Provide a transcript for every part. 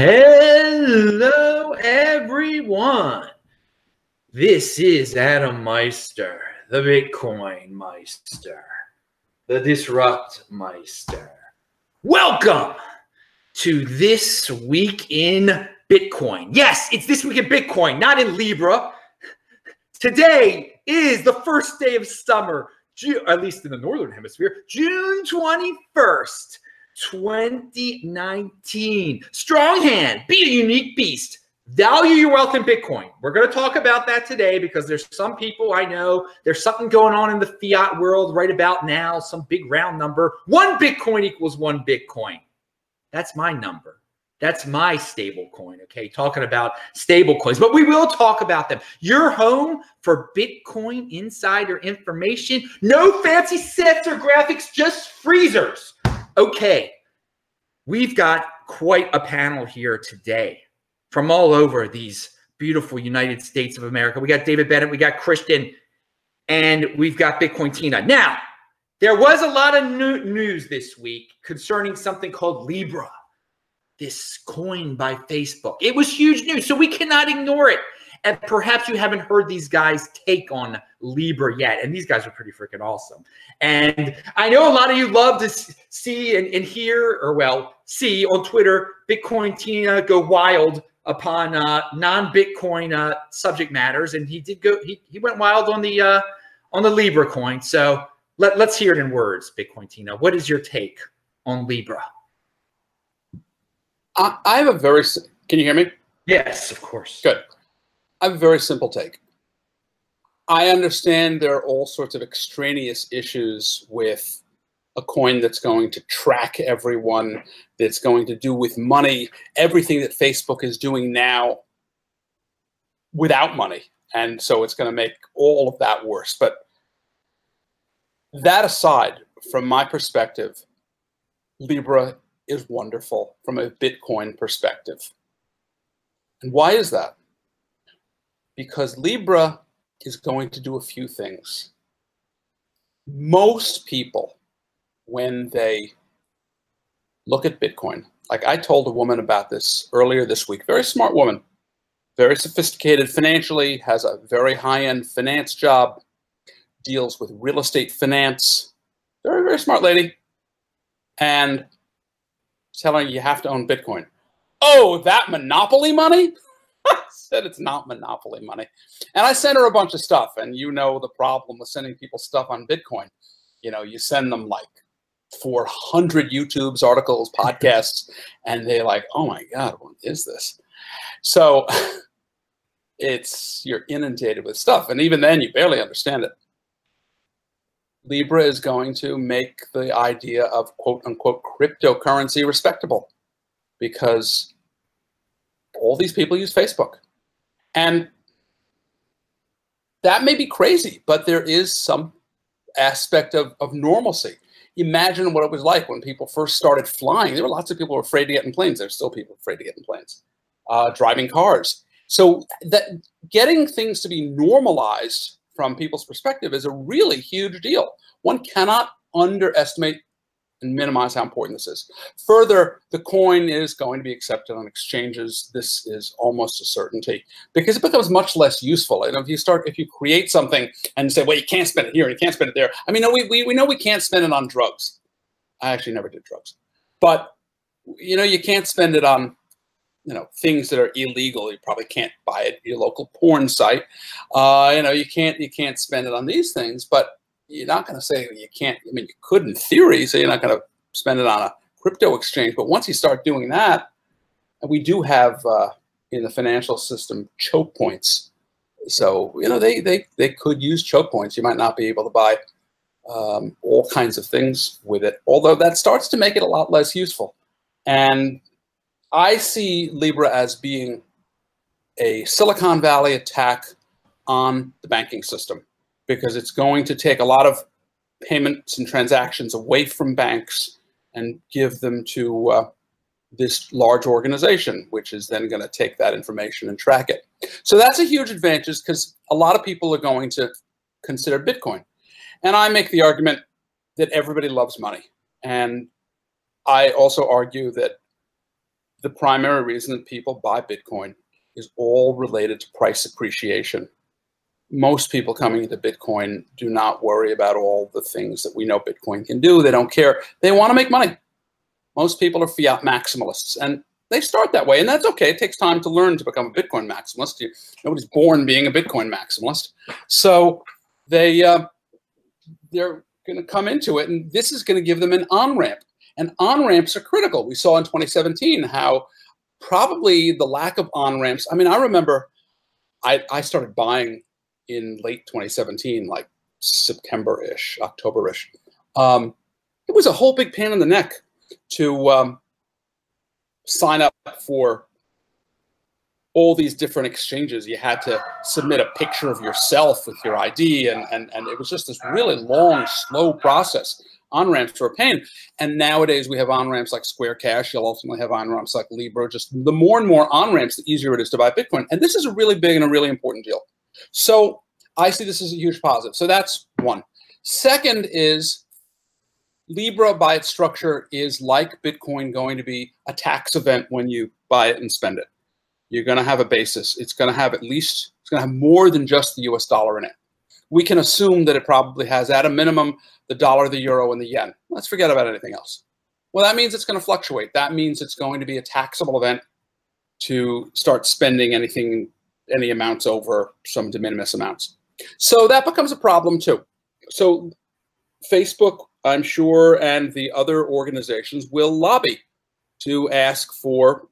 Hello, everyone. This is Adam Meister, the Bitcoin Meister, the Disrupt Meister. Welcome to This Week in Bitcoin. Yes, it's This Week in Bitcoin, not in Libra. Today is the first day of summer, at least in the Northern Hemisphere, June 21st. 2019. Strong hand, be a unique beast. Value your wealth in Bitcoin. We're going to talk about that today because there's some people I know, there's something going on in the fiat world right about now, some big round number. One Bitcoin equals one Bitcoin. That's my number. That's my stable coin. Okay. Talking about stable coins, but we will talk about them. Your home for Bitcoin insider information. No fancy sets or graphics, just freezers. Okay, we've got quite a panel here today from all over these beautiful United States of America. We got David Bennett, we got Christian, and we've got Bitcoin Tina. Now, there was a lot of new news this week concerning something called Libra, this coin by Facebook. It was huge news, so we cannot ignore it. And perhaps you haven't heard these guys take on Libra yet. And these guys are pretty freaking awesome. And I know a lot of you love to see and, and hear, or well, see on Twitter, Bitcoin Tina go wild upon uh, non-Bitcoin uh, subject matters. And he did go, he, he went wild on the uh, on the Libra coin. So let, let's hear it in words, Bitcoin Tina. What is your take on Libra? I, I have a very, can you hear me? Yes, of course. Good. I have a very simple take. I understand there are all sorts of extraneous issues with a coin that's going to track everyone, that's going to do with money, everything that Facebook is doing now without money. And so it's going to make all of that worse. But that aside, from my perspective, Libra is wonderful from a Bitcoin perspective. And why is that? Because Libra is going to do a few things. Most people, when they look at Bitcoin, like I told a woman about this earlier this week, very smart woman, very sophisticated financially, has a very high end finance job, deals with real estate finance, very, very smart lady. And telling her you have to own Bitcoin. Oh, that monopoly money? Said it's not monopoly money. And I sent her a bunch of stuff. And you know the problem with sending people stuff on Bitcoin. You know, you send them like 400 YouTubes, articles, podcasts, and they're like, oh my God, what is this? So it's, you're inundated with stuff. And even then, you barely understand it. Libra is going to make the idea of quote unquote cryptocurrency respectable because all these people use Facebook. And that may be crazy, but there is some aspect of, of normalcy. Imagine what it was like when people first started flying. There were lots of people who were afraid to get in planes. There's still people afraid to get in planes. Uh, driving cars. So that getting things to be normalized from people's perspective is a really huge deal. One cannot underestimate and minimize how important this is. Further, the coin is going to be accepted on exchanges. This is almost a certainty because it becomes much less useful. And if you start, if you create something and say, well, you can't spend it here and you can't spend it there. I mean, no, we, we, we know we can't spend it on drugs. I actually never did drugs. But, you know, you can't spend it on, you know, things that are illegal. You probably can't buy it at your local porn site. Uh, you know, you can't, you can't spend it on these things. But you're not going to say you can't. I mean, you could in theory say you're not going to spend it on a crypto exchange, but once you start doing that, we do have uh, in the financial system choke points. So you know they they they could use choke points. You might not be able to buy um, all kinds of things with it, although that starts to make it a lot less useful. And I see Libra as being a Silicon Valley attack on the banking system because it's going to take a lot of payments and transactions away from banks and give them to uh, this large organization, which is then going to take that information and track it. So that's a huge advantage because a lot of people are going to consider Bitcoin. And I make the argument that everybody loves money. And I also argue that the primary reason that people buy Bitcoin is all related to price appreciation. Most people coming into Bitcoin do not worry about all the things that we know Bitcoin can do. They don't care. They want to make money. Most people are fiat maximalists, and they start that way, and that's okay. It takes time to learn to become a Bitcoin maximalist. You, nobody's born being a Bitcoin maximalist, so they uh, they're going to come into it, and this is going to give them an on ramp. And on ramps are critical. We saw in 2017 how probably the lack of on ramps. I mean, I remember I, I started buying in late 2017, like September ish, October ish. Um, it was a whole big pain in the neck to um, sign up for all these different exchanges. You had to submit a picture of yourself with your ID, and, and, and it was just this really long, slow process. On ramps were a pain. And nowadays we have on ramps like Square Cash. You'll ultimately have on ramps like Libra. Just the more and more on ramps, the easier it is to buy Bitcoin. And this is a really big and a really important deal. So I see this as a huge positive. So that's one. Second is Libra by its structure is like Bitcoin going to be a tax event when you buy it and spend it. You're going to have a basis. It's going to have at least, it's going to have more than just the US dollar in it. We can assume that it probably has, at a minimum, the dollar, the euro, and the yen. Let's forget about anything else. Well, that means it's going to fluctuate. That means it's going to be a taxable event to start spending anything, any amounts over some de minimis amounts. So that becomes a problem too. So Facebook I'm sure, and the other organizations will lobby to ask for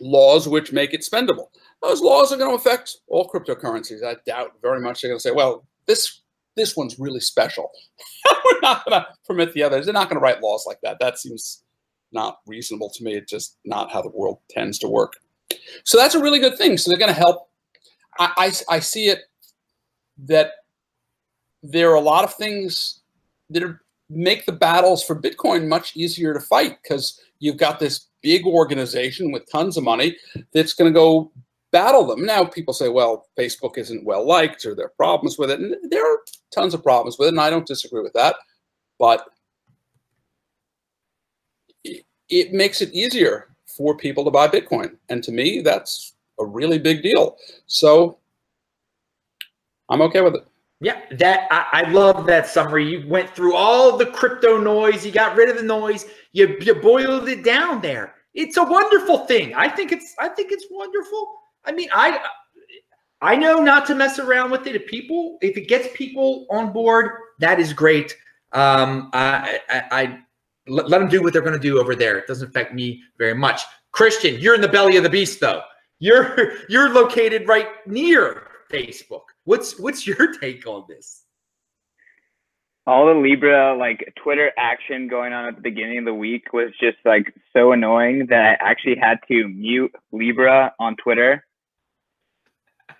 laws which make it spendable. Those laws are going to affect all cryptocurrencies. I doubt very much they're going to say, well, this this one's really special. We're not going to permit the others. They're not going to write laws like that. That seems not reasonable to me. It's just not how the world tends to work. So that's a really good thing. So they're going to help. I, I, I see it that there are a lot of things that are make the battles for Bitcoin much easier to fight because you've got this big organization with tons of money that's going to go battle them. Now, people say, well, Facebook isn't well liked or there are problems with it. And there are tons of problems with it, and I don't disagree with that. But it, it makes it easier for people to buy Bitcoin. And to me, that's a really big deal. So I'm okay with it. Yeah, that I, I, love that summary. You went through all the crypto noise, you got rid of the noise, you you boiled it down there. It's a wonderful thing. I think it's I think it's wonderful. I mean, I I know not to mess around with it. If people, if it gets people on board, that is great. Um, I, I, I let, let them do what they're going to do over there. It doesn't affect me very much. Christian, you're in the belly of the beast, though. You're you're located right near Facebook. What's what's your take on this? All the Libra like Twitter action going on at the beginning of the week was just like so annoying that I actually had to mute Libra on Twitter.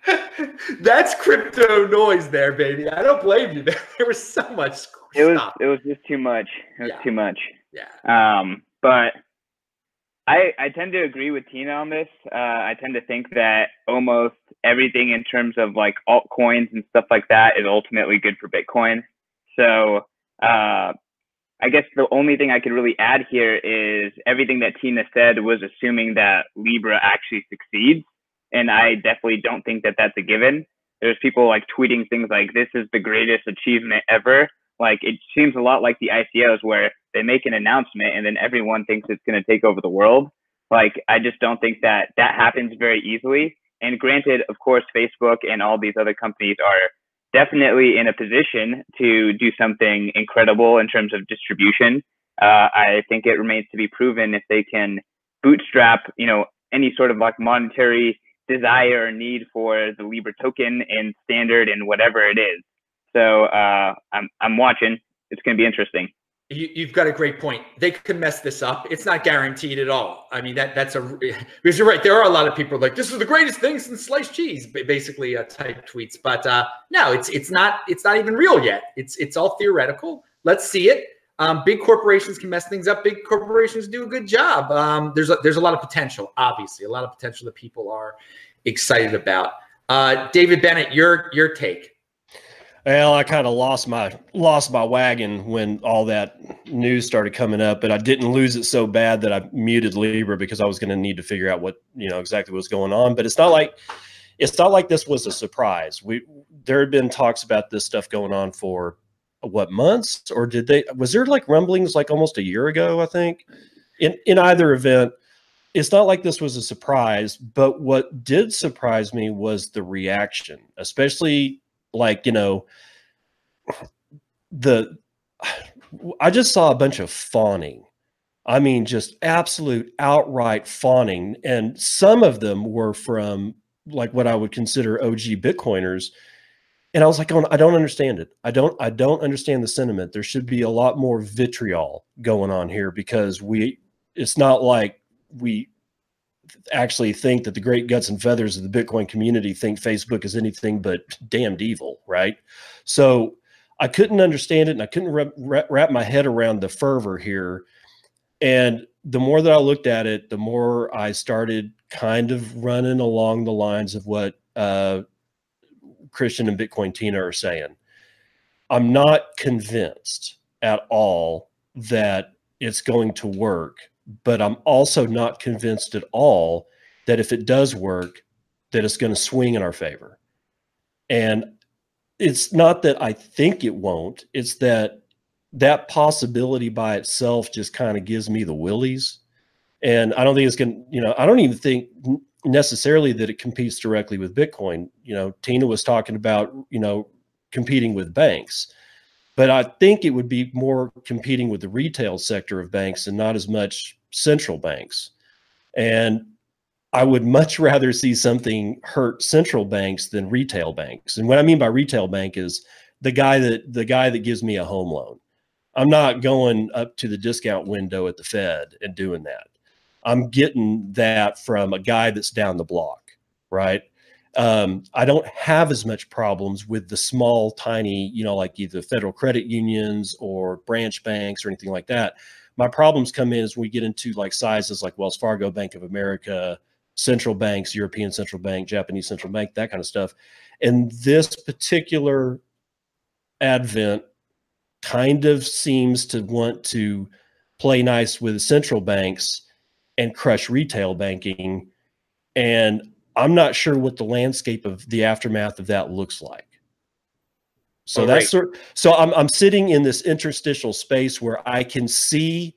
That's crypto noise there, baby. I don't blame you. There was so much. It was it was just too much. It was yeah. too much. Yeah. Um, but I, I tend to agree with Tina on this. Uh, I tend to think that almost everything in terms of like altcoins and stuff like that is ultimately good for Bitcoin. So uh, I guess the only thing I could really add here is everything that Tina said was assuming that Libra actually succeeds. And I definitely don't think that that's a given. There's people like tweeting things like, this is the greatest achievement ever. Like it seems a lot like the ICOs where they make an announcement and then everyone thinks it's going to take over the world. Like, I just don't think that that happens very easily. And granted, of course, Facebook and all these other companies are definitely in a position to do something incredible in terms of distribution. Uh, I think it remains to be proven if they can bootstrap, you know, any sort of like monetary desire or need for the Libra token and standard and whatever it is. So uh, I'm I'm watching. It's going to be interesting. You, have got a great point. They could mess this up. It's not guaranteed at all. I mean, that that's a because you're right. There are a lot of people like this is the greatest thing since sliced cheese, basically uh, type tweets. But uh, no, it's it's not it's not even real yet. It's it's all theoretical. Let's see it. Um, big corporations can mess things up. Big corporations do a good job. Um, there's a, there's a lot of potential. Obviously, a lot of potential that people are excited about. Uh, David Bennett, your your take. Well, I kind of lost my lost my wagon when all that news started coming up, but I didn't lose it so bad that I muted Libra because I was going to need to figure out what you know exactly what's going on. But it's not like it's not like this was a surprise. We there had been talks about this stuff going on for what months, or did they? Was there like rumblings like almost a year ago? I think in in either event, it's not like this was a surprise. But what did surprise me was the reaction, especially like you know the I just saw a bunch of fawning. I mean, just absolute outright fawning. And some of them were from like what I would consider OG Bitcoiners. And I was like, oh, I don't understand it. I don't, I don't understand the sentiment. There should be a lot more vitriol going on here because we, it's not like we actually think that the great guts and feathers of the Bitcoin community think Facebook is anything but damned evil, right? So I couldn't understand it and I couldn't wrap, my head around the fervor here. And the more that I looked at it, the more I started kind of running along the lines of what uh, Christian and Bitcoin Tina are saying. I'm not convinced at all that it's going to work, but I'm also not convinced at all that if it does work, that it's going to swing in our favor. And it's not that I think it won't, it's that that possibility by itself just kind of gives me the willies. And I don't think it's going to, you know, I don't even think necessarily that it competes directly with Bitcoin. You know, Tina was talking about, you know, competing with banks. But I think it would be more competing with the retail sector of banks and not as much central banks. And I would much rather see something hurt central banks than retail banks. And what I mean by retail bank is the guy that the guy that gives me a home loan. I'm not going up to the discount window at the Fed and doing that. I'm getting that from a guy that's down the block, right? Um, I don't have as much problems with the small, tiny, you know, like either federal credit unions or branch banks or anything like that. My problems come in as we get into like sizes like Wells Fargo, Bank of America, central banks, European Central Bank, Japanese Central Bank, that kind of stuff. And this particular advent kind of seems to want to play nice with central banks and crush retail banking. And I'm not sure what the landscape of the aftermath of that looks like. So oh, that's right. sort so I'm I'm sitting in this interstitial space where I can see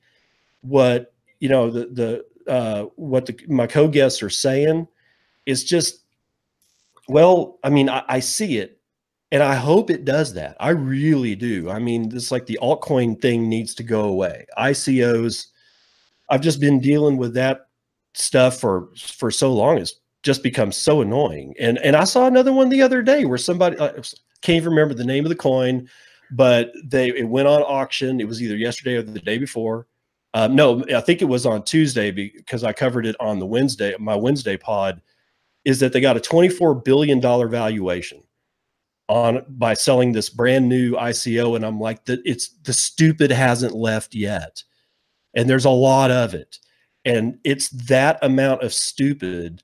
what you know the the uh, what the, my co-guests are saying. Is just well i mean I, I, see it and i hope it does that. I really do. I mean it's like the altcoin thing needs to go away. Icos i've just been dealing with that stuff for for so long it's just become so annoying. And and i saw another one the other day where somebody uh, can't even remember the name of the coin but they it went on auction it was either yesterday or the day before um, no, I think it was on Tuesday because I covered it on the Wednesday, my Wednesday pod, is that they got a $24 billion valuation on by selling this brand new ICO. And I'm like, that it's the stupid hasn't left yet. And there's a lot of it. And it's that amount of stupid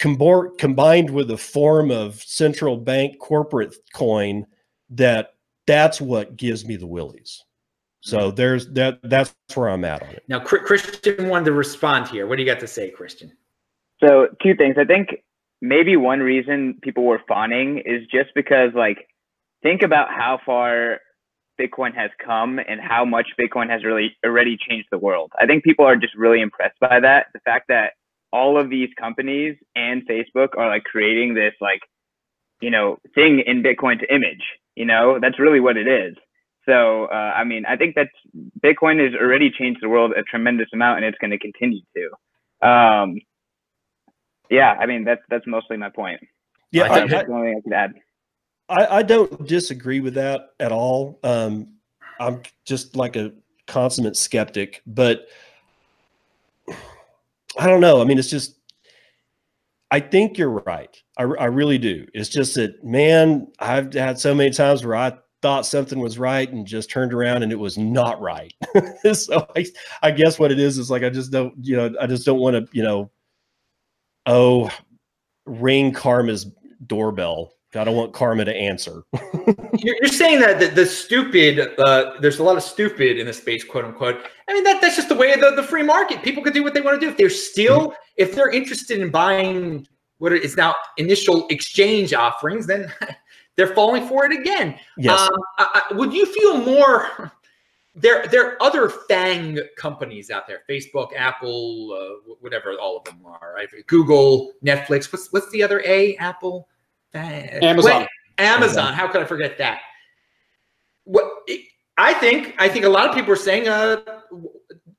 combined with a form of central bank corporate coin that that's what gives me the willies. So mm-hmm. there's that. That's where I'm at on it. Now, Christian wanted to respond here. What do you got to say, Christian? So two things. I think maybe one reason people were fawning is just because, like, think about how far Bitcoin has come and how much Bitcoin has really already changed the world. I think people are just really impressed by that. The fact that all of these companies and Facebook are like creating this like, you know, thing in Bitcoin to image. You know, that's really what it is. So, uh, I mean, I think that Bitcoin has already changed the world a tremendous amount, and it's going to continue to. Um, yeah, I mean, that's that's mostly my point. Yeah, I, I, that's the only thing I could add. I, I don't disagree with that at all. Um, I'm just like a consummate skeptic, but I don't know. I mean, it's just I think you're right. I, I really do. It's just that, man, I've had so many times where I thought something was right and just turned around and it was not right. so I, I guess what it is is like I just don't, you know, I just don't want to, you know, oh, ring karma's doorbell I don't want karma to answer. you're, you're saying that the, the stupid, uh, there's a lot of stupid in the space, quote unquote. I mean, that that's just the way of the, the free market. People can do what they want to do. If they're still, if they're interested in buying what is now initial exchange offerings, then they're falling for it again. Yes. Um, I, I, would you feel more? There, there are other FANG companies out there: Facebook, Apple, uh, whatever all of them are. Right? Google, Netflix. What's what's the other A? Apple. Amazon. Wait, Amazon. How could I forget that? What I think, I think a lot of people are saying uh,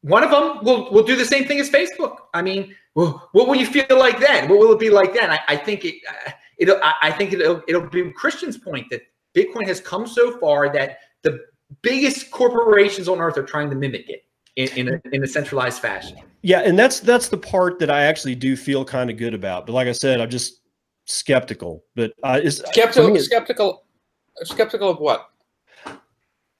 one of them will will do the same thing as Facebook. I mean, well, what will you feel like then? What will it be like then? I, I think it, uh, it'll. I think it'll. It'll be Christian's point that Bitcoin has come so far that the biggest corporations on earth are trying to mimic it in, in a, in a centralized fashion. Yeah, and that's that's the part that I actually do feel kind of good about. But like I said, I'm just skeptical, but uh, is skeptical. skeptical. Skeptical of what?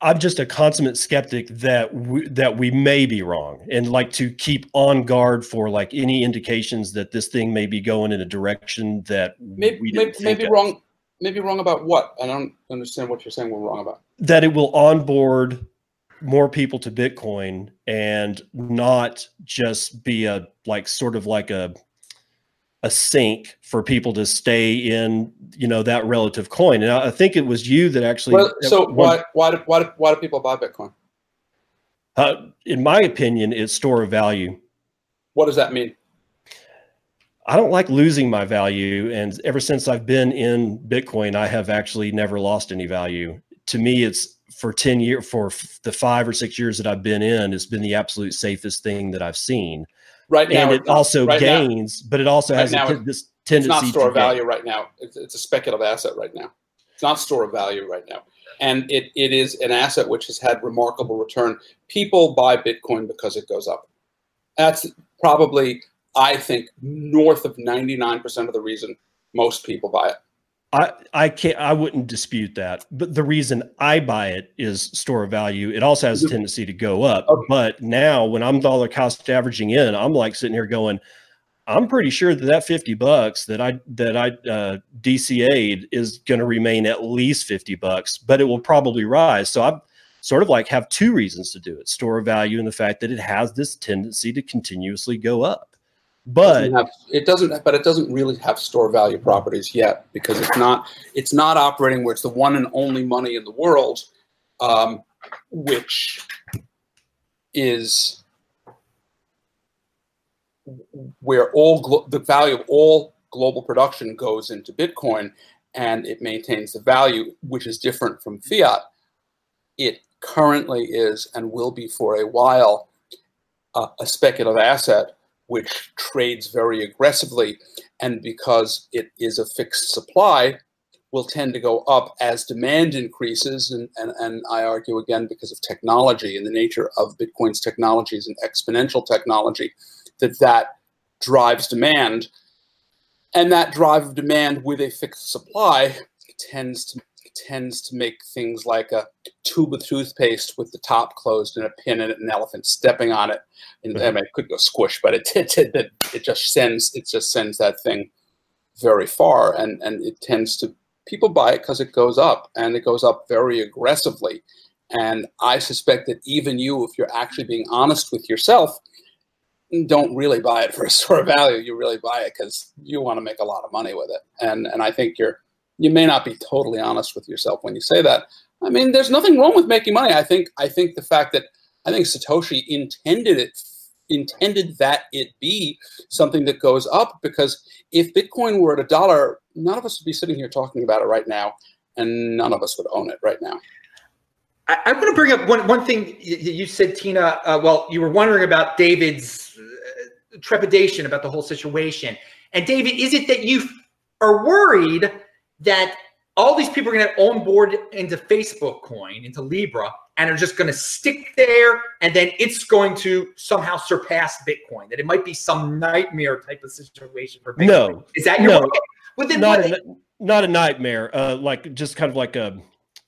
I'm just a consummate skeptic that we, that we may be wrong, and like to keep on guard for like any indications that this thing may be going in a direction that maybe we maybe, maybe wrong. Maybe wrong about what? I don't understand what you're saying. We're wrong about that. It will onboard more people to Bitcoin and not just be a like sort of like a a sink for people to stay in, you know, that relative coin. And I think it was you that actually. Well, so why why do, why do, why do people buy Bitcoin? Uh, in my opinion, it's store of value. What does that mean? I don't like losing my value, and ever since I've been in Bitcoin, I have actually never lost any value. To me, it's for 10 years for the five or six years that I've been in, it's been the absolute safest thing that I've seen right now, and it also right gains, now, but it also has now, a, this tendency. It's not store of value right now. It's, it's, a speculative asset right now. It's not store of value right now, and it, it is an asset which has had remarkable return. People buy Bitcoin because it goes up. That's probably, I think, north of ninety nine percent of the reason most people buy it. I, I can't I wouldn't dispute that. But the reason I buy it is store of value. It also has a tendency to go up. Okay. But now when I'm dollar cost averaging in, I'm like sitting here going, I'm pretty sure that that 50 bucks that I that I uh, DCA'd is going to remain at least 50 bucks, but it will probably rise. So I sort of like have two reasons to do it: store of value and the fact that it has this tendency to continuously go up but it doesn't, have, it doesn't, but it doesn't really have store value properties yet because it's not it's not operating where it's the one and only money in the world um, which is where all the value of all global production goes into bitcoin and it maintains the value which is different from fiat. It currently is and will be for a while uh, a speculative asset which trades very aggressively, and because it is a fixed supply, will tend to go up as demand increases. And, and, and I argue again because of technology and the nature of Bitcoin's technology is an exponential technology, that that drives demand. And that drive of demand with a fixed supply tends to tends to make things like a tube of toothpaste with the top closed and a pin in it, an elephant stepping on it. And mm-hmm. I mean, it could go squish, but it, it, it, it just sends it just sends that thing very far, and and it tends to people buy it because it goes up and it goes up very aggressively. And I suspect that even you, if you're actually being honest with yourself, don't really buy it for a store of value. You really buy it because you want to make a lot of money with it. And and I think you're you may not be totally honest with yourself when you say that. I mean, there's nothing wrong with making money. I think I think the fact that I think Satoshi intended it intended that it be something that goes up because if Bitcoin were at a dollar, none of us would be sitting here talking about it right now, and none of us would own it right now. I, I want to bring up one one thing you said, Tina. Uh, well, you were wondering about David's uh, trepidation about the whole situation, and David, is it that you are worried? That all these people are going to onboard into Facebook coin, into Libra, and are just going to stick there, and then it's going to somehow surpass Bitcoin. That it might be some nightmare type of situation for Bitcoin. No, is that your no, Within not a, not a nightmare. Uh, like just kind of like a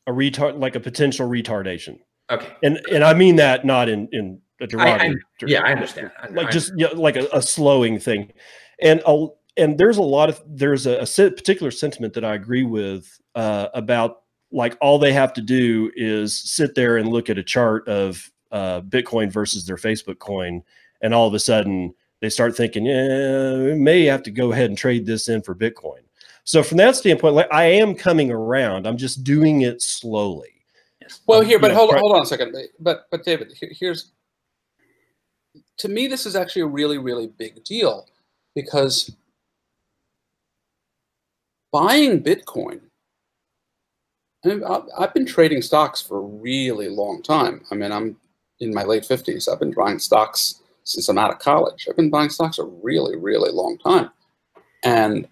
a retard, like a potential retardation. Okay, and and I mean that not in in a derogatory. I, I, yeah, I understand. like just yeah, like a, a slowing thing, and I'll and there's a lot of there's a, a particular sentiment that I agree with uh, about like all they have to do is sit there and look at a chart of uh, Bitcoin versus their Facebook coin, and all of a sudden they start thinking, yeah, we may have to go ahead and trade this in for Bitcoin. So from that standpoint, like I am coming around. I'm just doing it slowly. Well, here, but hold, hold on a second. But but David, here's to me, this is actually a really really big deal because buying Bitcoin. I mean, I've been trading stocks for a really long time. I mean, I'm in my late 50s. I've been buying stocks since I'm out of college. I've been buying stocks a really, really long time. And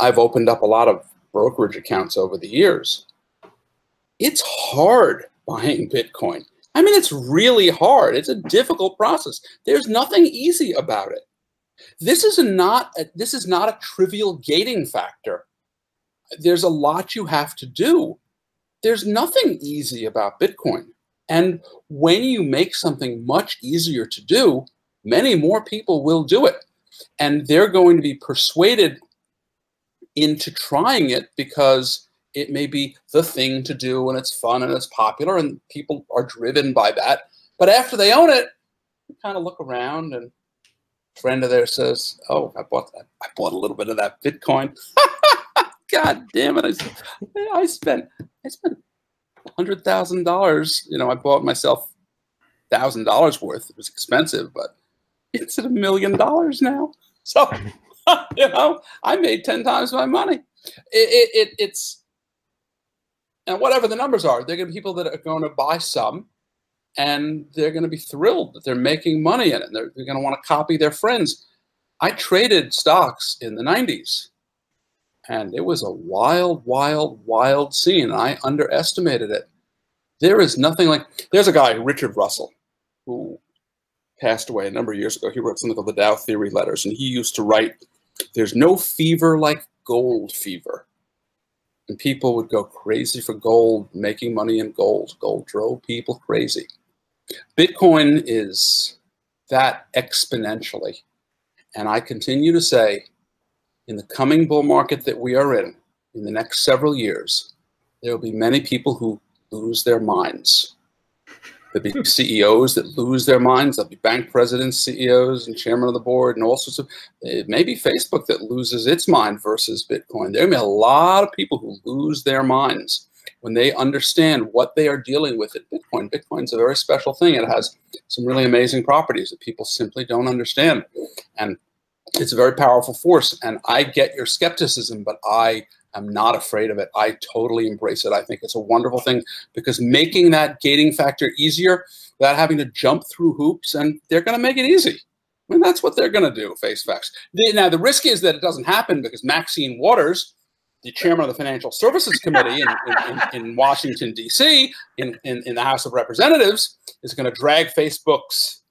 I've opened up a lot of brokerage accounts over the years. It's hard buying Bitcoin. I mean, it's really hard. It's a difficult process. There's nothing easy about it. This is not a, this is not a trivial gating factor there's a lot you have to do. There's nothing easy about Bitcoin. And when you make something much easier to do, many more people will do it. And they're going to be persuaded into trying it because it may be the thing to do and it's fun and it's popular and people are driven by that. But after they own it, you kind of look around and a friend of theirs says, Oh, I bought. I bought a little bit of that Bitcoin. God damn it! I, I spent I spent hundred thousand dollars. You know, I bought myself thousand dollars worth. It was expensive, but it's at a million dollars now. So you know, I made ten times my money. It, it, it it's and whatever the numbers are, they're going to be people that are going to buy some, and they're going to be thrilled that they're making money in it. They're, they're going to want to copy their friends. I traded stocks in the '90s and it was a wild, wild, wild scene. I underestimated it. There is nothing like, there's a guy, Richard Russell, who passed away a number of years ago. He wrote something called the Dow Theory Letters, and he used to write, There's no fever like gold fever. And people would go crazy for gold, making money in gold. Gold drove people crazy. Bitcoin is that exponentially. And I continue to say in the coming bull market that we are in, in the next several years, there will be many people who lose their minds. There'll be CEOs that lose their minds. There'll be bank presidents, CEOs, and chairman of the board, and all sorts of. It may be Facebook that loses its mind versus Bitcoin. There may be a lot of people who lose their minds when they understand what they are dealing with at Bitcoin. Bitcoin's a very special thing. It has some really amazing properties that people simply don't understand. And it's a very powerful force. And I get your skepticism, but I am not afraid of it. I totally embrace it. I think it's a wonderful thing because making that gating factor easier without having to jump through hoops, and they're going to make it easy. I mean, that's what they're going to do, face facts. now, the risk is that it doesn't happen because Maxine Waters, the chairman of the Financial Services Committee in, in, in, in Washington, D.C., in, in, in the House of Representatives, is going to drag Facebook's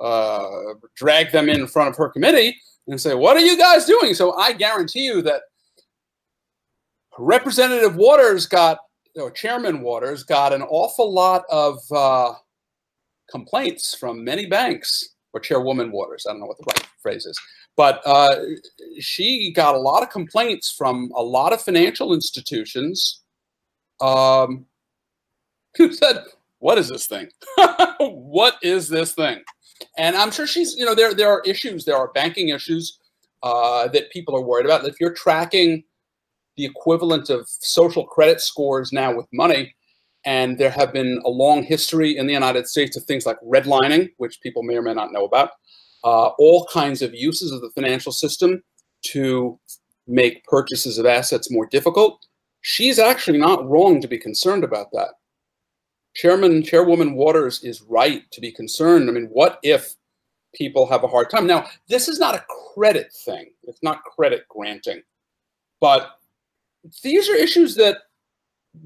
uh, drag them in front of her committee and say, "What are you guys doing?" So I guarantee you that Representative Waters got, or Chairman Waters got an awful lot of uh, complaints from many banks, or Chairwoman Waters. I don't know what the right phrase is, but uh, she got a lot of complaints from a lot of financial institutions um, who said, "What is this thing? what is this thing?" And I'm sure she's, you know, there there are issues, there are banking issues uh, that people are worried about. If you're tracking the equivalent of social credit scores now with money, and there have been a long history in the United States of things like redlining, which people may or may not know about, uh, all kinds of uses of the financial system to make purchases of assets more difficult. She's actually not wrong to be concerned about that. Chairman, Chairwoman Waters is right to be concerned. I mean, what if people have a hard time? Now, this is not a credit thing. It's not credit granting. But these are issues that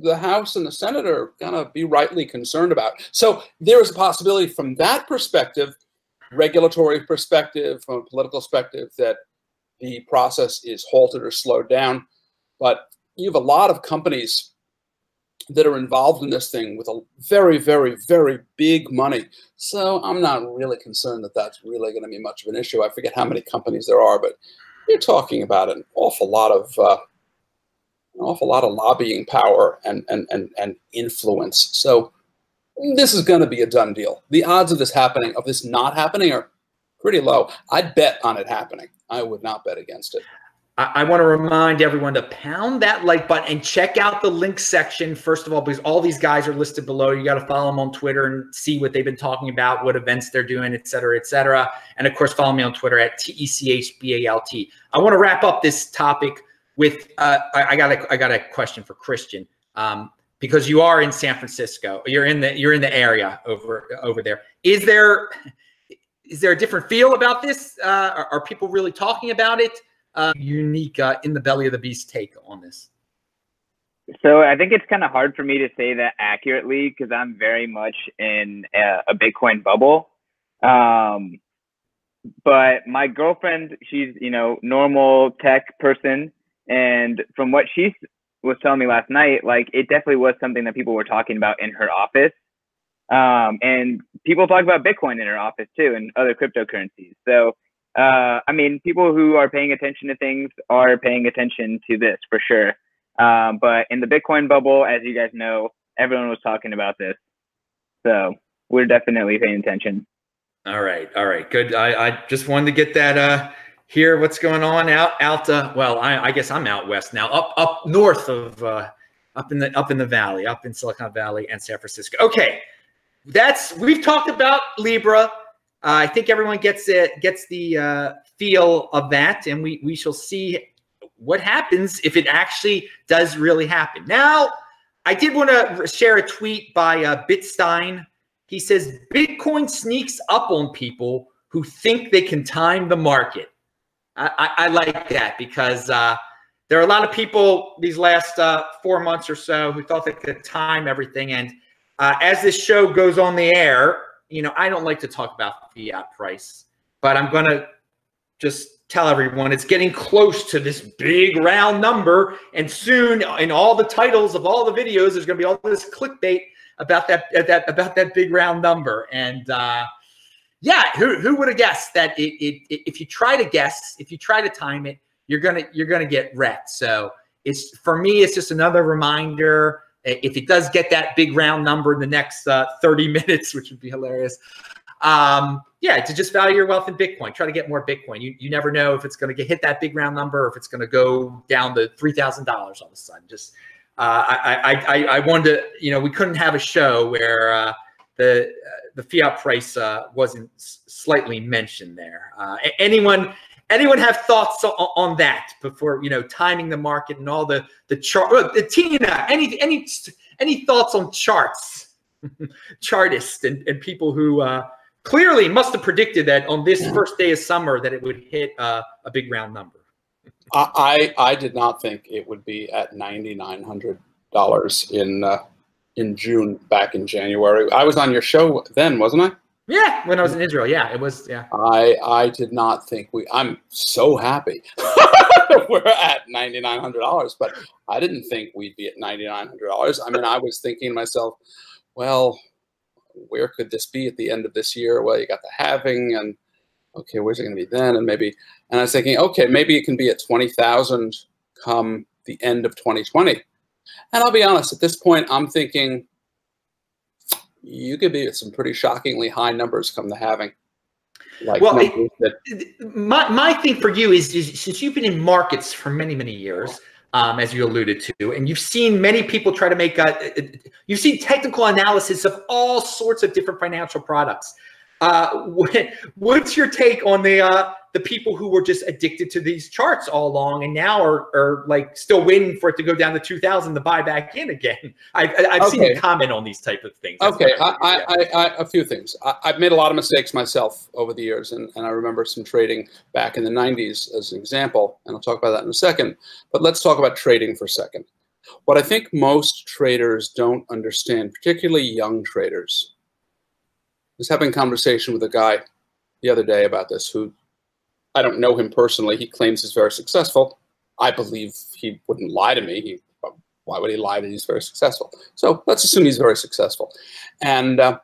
the House and the Senate are going to be rightly concerned about. So there is a possibility from that perspective, regulatory perspective, from a political perspective, that the process is halted or slowed down. But you have a lot of companies that are involved in this thing with a very, very, very big money. So I'm not really concerned that that's really going to be much of an issue. I forget how many companies there are, but you're talking about an awful lot of uh, an awful lot of lobbying power and and and, and influence. So this is going to be a done deal. The odds of this happening, of this not happening, are pretty low. I'd bet on it happening. I would not bet against it. I, want to remind everyone to pound that like button and check out the link section, first of all, because all these guys are listed below. You got to follow them on Twitter and see what they've been talking about, what events they're doing, et cetera, et cetera. And of course, follow me on Twitter at T E C H B A L T. I want to wrap up this topic with uh, I, I, got a I got a question for Christian. Um, because you are in San Francisco, you're in the you're in the area over over there. Is there is there a different feel about this? Uh, are, are people really talking about it? Uh, unique uh, in the belly of the beast take on this? So I think it's kind of hard for me to say that accurately because I'm very much in a, a Bitcoin bubble. Um, but my girlfriend, she's you know normal tech person, and from what she was telling me last night, like it definitely was something that people were talking about in her office. Um, and people talk about Bitcoin in her office too, and other cryptocurrencies. So uh, I mean, people who are paying attention to things are paying attention to this for sure. Um, but in the Bitcoin bubble, as you guys know, everyone was talking about this. So we're definitely paying attention. All right. All right. Good. I, I just wanted to get that, uh, hear what's going on out, out, uh, well, I, I guess I'm out west now, up, up north of, uh, up in the, up in the Valley, up in Silicon Valley and San Francisco. Okay. That's, we've talked about Libra. Uh, I think everyone gets it, gets the uh, feel of that, and we we shall see what happens if it actually does really happen. Now, I did want to share a tweet by uh, Bitstein. He says Bitcoin sneaks up on people who think they can time the market. I, I, I like that because uh, there are a lot of people these last uh, four months or so who thought they could time everything. And uh, as this show goes on the air, you know, I don't like to talk about fiat price, but I'm going to just tell everyone it's getting close to this big round number. And soon, in all the titles of all the videos, there's going to be all this clickbait about that, that about that big round number. And uh, yeah, who, who would have guessed that it, it, it, if you try to guess, if you try to time it, you're gonna you're gonna get wrecked. So it's for me, it's just another reminder if it does get that big round number in the next uh, 30 minutes, which would be hilarious. Um, yeah, to just value your wealth in Bitcoin. Try to get more Bitcoin. You, you never know if it's going to hit that big round number or if it's going to go down to three thousand dollars all of a sudden. Just uh, I, I, I wanted to, you know, we couldn't have a show where uh, the uh, the fiat price uh, wasn't slightly mentioned there. Uh, anyone anyone have thoughts on, on, that before you know timing the market and all the the chart uh, tina any any any thoughts on charts? Chartists and, and people who uh, clearly must have predicted that on this first day of summer that it would hit uh, a big round number. I i did not think it would be at $9900 in uh, in june back in january. I was on your show then wasn't i yeah, when I was in Israel. Yeah, it was. Yeah. I I did not think we. I'm so happy we're at ninety nine hundred dollars, but I didn't think we'd be at ninety nine hundred dollars. I mean, I was thinking to myself, well, where could this be at the end of this year? Well, you got the halving, and okay, where's it going to be then? And maybe, and I was thinking, okay, maybe it can be at twenty thousand come the end of twenty twenty. And I'll be honest, at this point, I'm thinking you could be at some pretty shockingly high numbers come to halving. Like well, it, my, my thing for you is, is, since you've been in markets for many, many years, um, as you alluded to, and you've seen many people try to make, a, you've seen technical analysis of all sorts of different financial products. Uh, what's your take on the uh, the people who were just addicted to these charts all along and now are, are like still waiting for it to go down to 2000 to buy back in again? I've, I've okay. seen you comment on these type of things. That's okay, I, I, I, a few things. I, have made a lot of mistakes myself over the years, and, and I remember some trading back in the 90s as an example, and I'll talk about that in a second. But let's talk about trading for a second. What I think most traders don't understand, particularly young traders, I was having a conversation with a guy the other day about this who I don't know him personally. He claims he's very successful. I believe he wouldn't lie to me. He, why would he lie that he's very successful? So let's assume he's very successful. And, uh,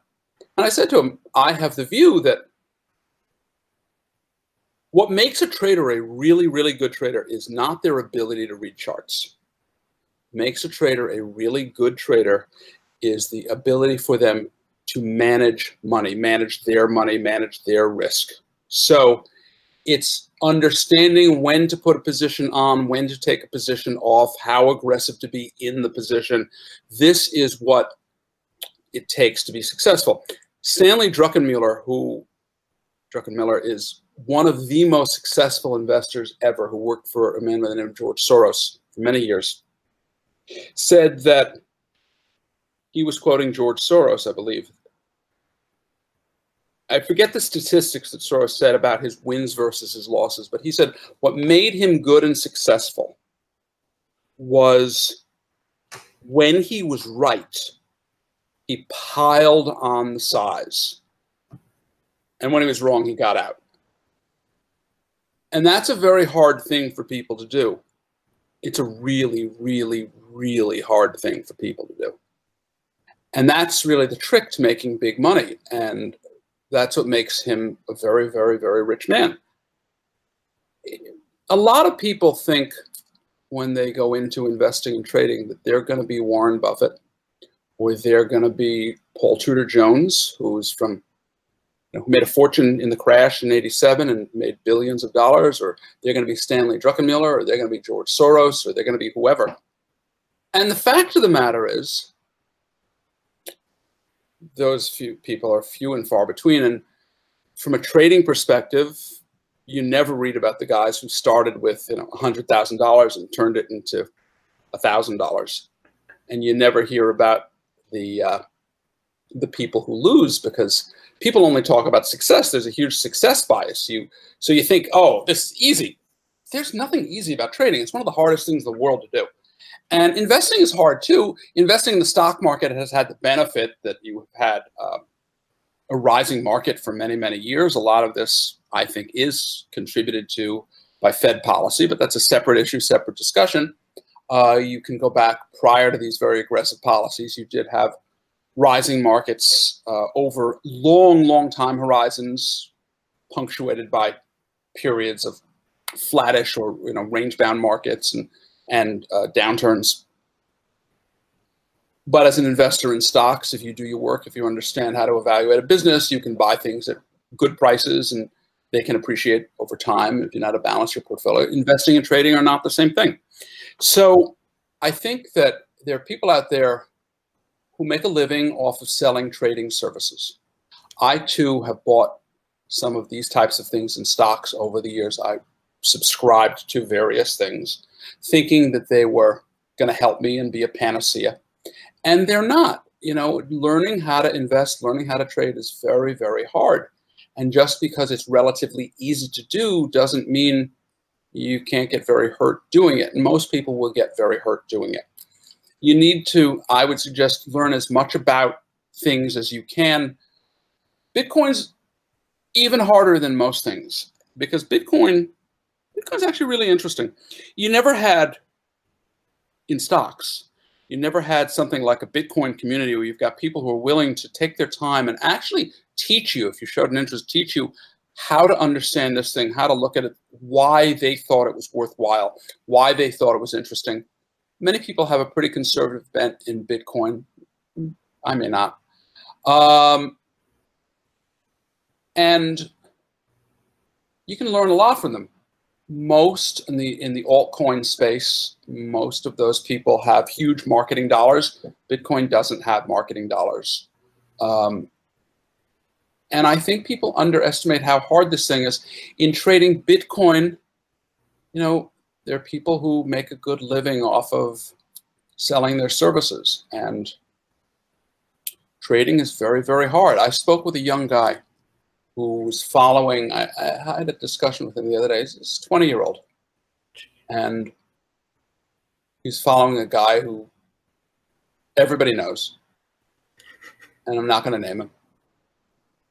and I said to him, I have the view that What makes a trader a really, really good trader is not their ability to read charts. Makes a trader a really good trader is the ability for them to manage money, manage their money, manage their risk. So it's understanding when to put a position on, when to take a position off, how aggressive to be in the position. This is what it takes to be successful. Stanley Druckenmiller, who Druckenmiller is one of the most successful investors ever, who worked for a man by the name of George Soros for many years, said that he was quoting George Soros, I believe. I forget the statistics that Soros said about his wins versus his losses, but he said what made him good and successful was when he was right, he piled on the size. And when he was wrong, he got out. And that's a very hard thing for people to do. It's a really, really, really hard thing for people to do. And that's really the trick to making big money. And that's what makes him a very, very, very rich man. A lot of people think when they go into investing and trading that they're going to be Warren Buffett or they're going to be Paul Tudor Jones, who's from you know, who made a fortune in the crash in 87 and made billions of dollars, or they're going to be Stanley Druckenmiller, or they're going to be George Soros, or they're going to be whoever. And the fact of the matter is, those few people are few and far between. And from a trading perspective, you never read about the guys who started with you know $100,000 and turned it into a $1,000. And you never hear about the uh, the people who lose because people only talk about success. There's a huge success bias. You so you think, oh, this is easy. There's nothing easy about trading. It's one of the hardest things in the world to do. And investing is hard too. Investing in the stock market has had the benefit that you have had uh, a rising market for many, many years. A lot of this, I think, is contributed to by Fed policy, but that's a separate issue, separate discussion. Uh, you can go back prior to these very aggressive policies. You did have rising markets uh, over long, long time horizons, punctuated by periods of flattish or you know range-bound markets and and uh, downturns. But as an investor in stocks, if you do your work, if you understand how to evaluate a business, you can buy things at good prices and they can appreciate over time if you know how to balance your portfolio. Investing and trading are not the same thing. So I think that there are people out there who make a living off of selling trading services. I too have bought some of these types of things in stocks over the years. I subscribed to various things, thinking that they were going to help me and be a panacea. And they're not. You know, learning how to invest, learning how to trade is very, very hard. And just because it's relatively easy to do doesn't mean you can't get very hurt doing it. And most people will get very hurt doing it. You need to, I would suggest, learn as much about things as you can. Bitcoin's even harder than most things because Bitcoin Bitcoin's actually really interesting. You never had in stocks, you never had something like a Bitcoin community where you've got people who are willing to take their time and actually teach you, if you showed an interest, teach you how to understand this thing, how to look at it, why they thought it was worthwhile, why they thought it was interesting. Many people have a pretty conservative bent in Bitcoin. I may not. Um, and you can learn a lot from them most in the in the altcoin space most of those people have huge marketing dollars. Bitcoin doesn't have marketing dollars. Um, and i think people underestimate how hard this thing is in trading bitcoin. You know there are people who make a good living off of selling their services and trading is very very hard. I spoke with a young guy who's following. I, I, had a discussion with him the other day. He's a 20 year old. And he's following a guy who everybody knows. And I'm not going to name him.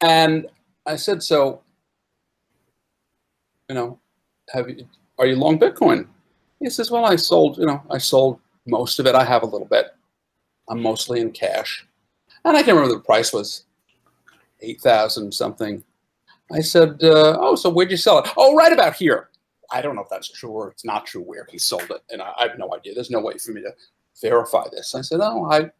And I said, So, you know, have you, are you long Bitcoin? He says, Well, I sold, you know, I sold most of it. I have a little bit. I'm mostly in cash. And I can't remember the price was 8,000 something I said, uh, "Oh, so where'd you sell it? Oh, right about here." I don't know if that's true or it's not true where he sold it, and I, I have no idea. There's no way for me to verify this. I said, "Oh, I."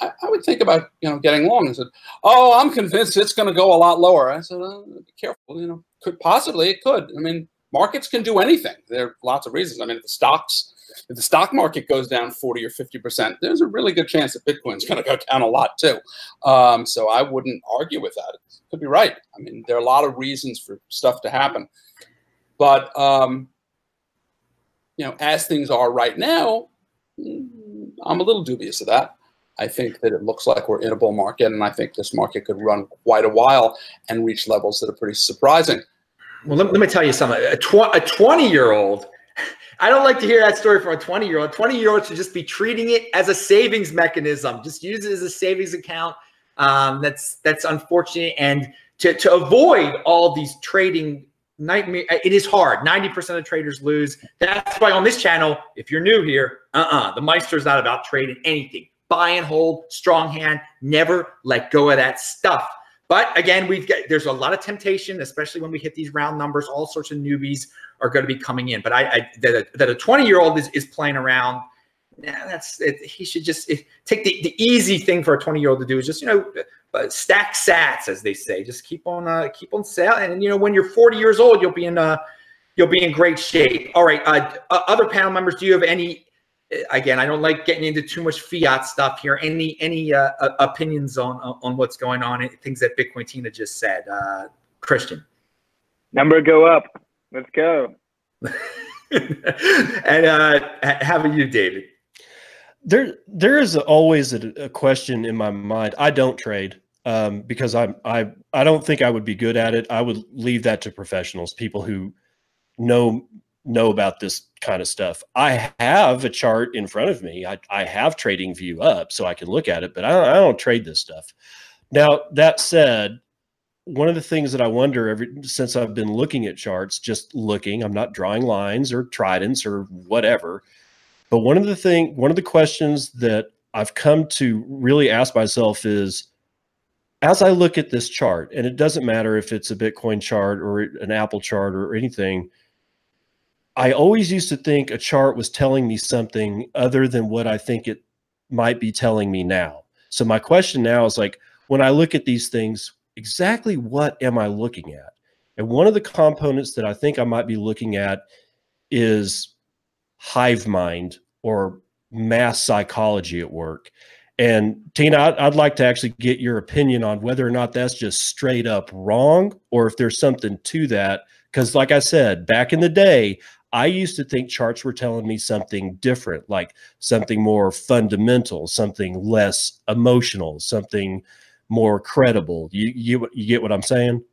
I, I would think about you know getting long. I said, "Oh, I'm convinced it's going to go a lot lower." I said, oh, "Be careful. You know, could possibly it could. I mean, markets can do anything. There are lots of reasons. I mean, if the stocks, if the stock market goes down 40 or 50 percent, there's a really good chance that Bitcoin's going to go down a lot too. Um, so I wouldn't argue with that. It could be right. I mean, there are a lot of reasons for stuff to happen, but um, you know, as things are right now, I'm a little dubious of that. I think that it looks like we're in a bull market, and I think this market could run quite a while and reach levels that are pretty surprising. Well, let, let me tell you something. A, tw- a 20 year old, I don't like to hear that story from a 20 year old. 20 year old should just be treating it as a savings mechanism. Just use it as a savings account. Um, that's that's unfortunate, and to to avoid all these trading nightmare, it is hard. 90% of traders lose. That's why on this channel, if you're new here, uh-uh, the Meister is not about trading anything. Buy and hold, strong hand, never let go of that stuff. But again, we've got there's a lot of temptation, especially when we hit these round numbers. All sorts of newbies are going to be coming in. But I, I that, a, that a 20 year old is, is playing around. Yeah, that's it, he should just it, take the, the easy thing for a 20 year old to do is just you know uh, stack sats as they say. Just keep on uh, keep on selling, and you know when you're 40 years old, you'll be in uh you'll be in great shape. All right, uh, uh other panel members, do you have any again, I don't like getting into too much fiat stuff here. Any any uh, opinions on on what's going on? Things that Bitcoin Tina just said, uh, Christian. Number go up. Let's go. and uh, how about you, David? There, there is always a, a question in my mind. I don't trade um, because I'm, I, I don't think I would be good at it. I would leave that to professionals, people who know know about this kind of stuff. I have a chart in front of me. I, I have TradingView up so I can look at it, but I don't, I don't trade this stuff. Now, that said, one of the things that I wonder every since I've been looking at charts, just looking, I'm not drawing lines or tridents or whatever. But one of the thing, one of the questions that I've come to really ask myself is as I look at this chart, and it doesn't matter if it's a Bitcoin chart or an Apple chart or anything, I always used to think a chart was telling me something other than what I think it might be telling me now. So my question now is like, when I look at these things, exactly what am I looking at? And one of the components that I think I might be looking at is hive mind or mass psychology at work. And Tina, I'd, like to actually get your opinion on whether or not that's just straight up wrong or if there's something to that. Because, like I said, back in the day, I used to think charts were telling me something different, like something more fundamental, something less emotional, something more credible. You you you get what I'm saying?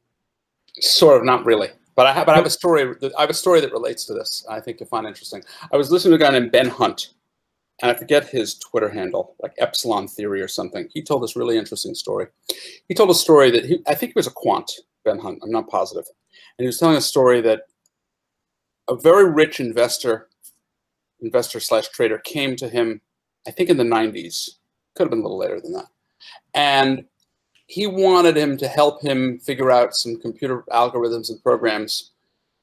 Sort of, not really. But I have, but I have a story. I have a story that relates to this. I think you'll find interesting. I was listening to a guy named Ben Hunt, and I forget his Twitter handle, like Epsilon Theory or something. He told this really interesting story. He told a story that he, I think he was a quant, Ben Hunt. I'm not positive, and he was telling a story that a very rich investor, investor slash trader, came to him, I think in the 90s, could have been a little later than that. And he wanted him to help him figure out some computer algorithms and programs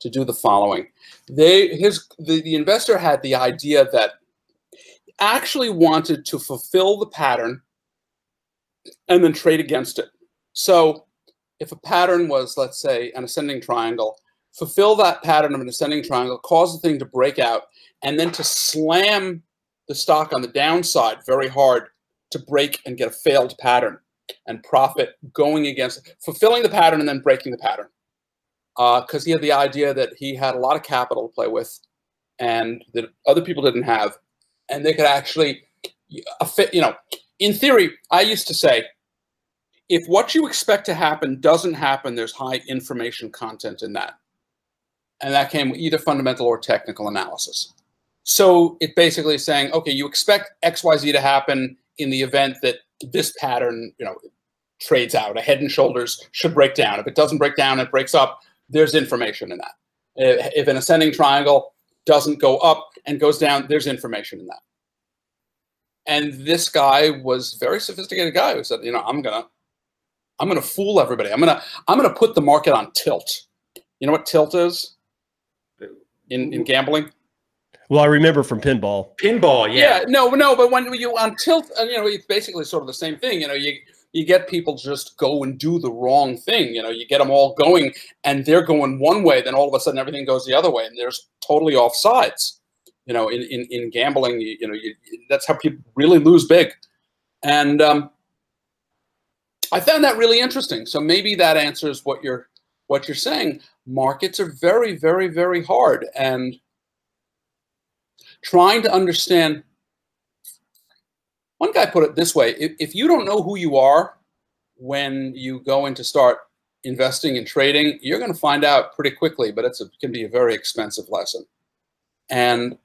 to do the following. They his the, the investor had the idea that actually wanted to fulfill the pattern and then trade against it. So if a pattern was, let's say, an ascending triangle, fulfill that pattern of an ascending triangle, cause the thing to break out, and then to slam the stock on the downside very hard to break and get a failed pattern and profit going against fulfilling the pattern and then breaking the pattern. Because uh, he had the idea that he had a lot of capital to play with and that other people didn't have. And they could actually, fit. you know, in theory, I used to say, if what you expect to happen doesn't happen, there's high information content in that and that came with either fundamental or technical analysis. So it basically is saying, okay, you expect XYZ to happen in the event that this pattern, you know, trades out. A head and shoulders should break down. If it doesn't break down, it breaks up. There's information in that. If an ascending triangle doesn't go up and goes down, there's information in that. And this guy was very sophisticated guy who said, you know, I'm gonna I'm to fool everybody. I'm to I'm to put the market on tilt. You know what tilt is in in gambling? Well, I remember from pinball. Pinball, yeah. Yeah, no, no, but when you on tilt, uh, you know, it's basically sort of the same thing. You know, you you get people just go and do the wrong thing. You know, you get them all going, and they're going one way, then all of a sudden everything goes the other way, and there's totally off sides. You know, in in, in gambling, you, you know, you, that's how people really lose big, and um, I found that really interesting. So maybe that answers what you're what you're saying. Markets are very, very, very hard, and trying to understand. One guy put it this way: if, if you don't know who you are when you go in to start investing and trading, you're going to find out pretty quickly. But it's a, can be a very expensive lesson, and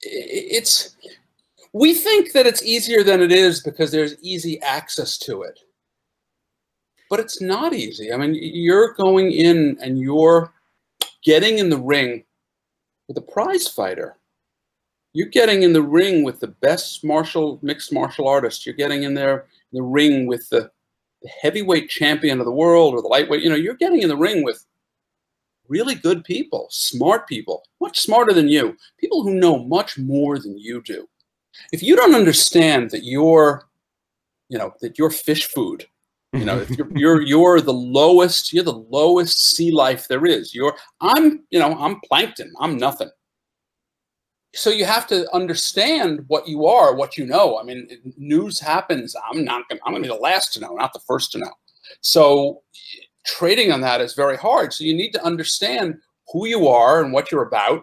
it's we think that it's easier than it is because there's easy access to it. But it's not easy. I mean, you're going in and you're getting in the ring with a prize fighter. You're getting in the ring with the best martial mixed martial artist. You're getting in there in the ring with the, the heavyweight champion of the world or the lightweight. You know, you're getting in the ring with really good people, smart people, much smarter than you, people who know much more than you do. If you don't understand that you're, you know, that you're fish food, you know, if you're, you're you're the lowest, you're the lowest sea life there is. You're I'm, you know, I'm plankton. I'm nothing. So you have to understand what you are, what you know. I mean, news happens. I'm not gonna I'm gonna be the last to know, not the first to know. So trading on that is very hard. So you need to understand who you are and what you're about,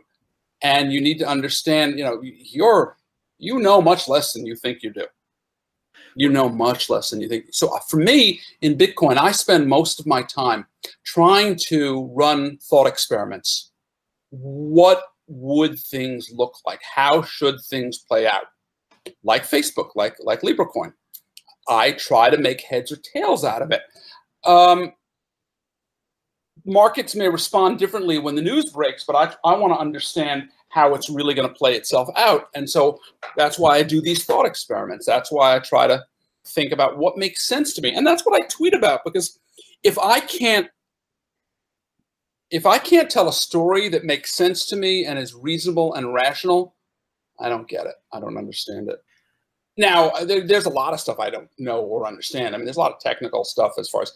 and you need to understand, you know, you're you know much less than you think you do. You know much less than you think. So uh, for me in Bitcoin, I spend most of my time trying to run thought experiments. What would things look like? How should things play out? Like Facebook, like like LibraCoin. I try to make heads or tails out of it. Um, markets may respond differently when the news breaks, but I, I want to understand how it's really going to play itself out. And so that's why I do these thought experiments. That's why I try to think about what makes sense to me. And that's what I tweet about because if I can't if I can't tell a story that makes sense to me and is reasonable and rational, I don't get it. I don't understand it. Now, there, there's a lot of stuff I don't know or understand. I mean, there's a lot of technical stuff as far as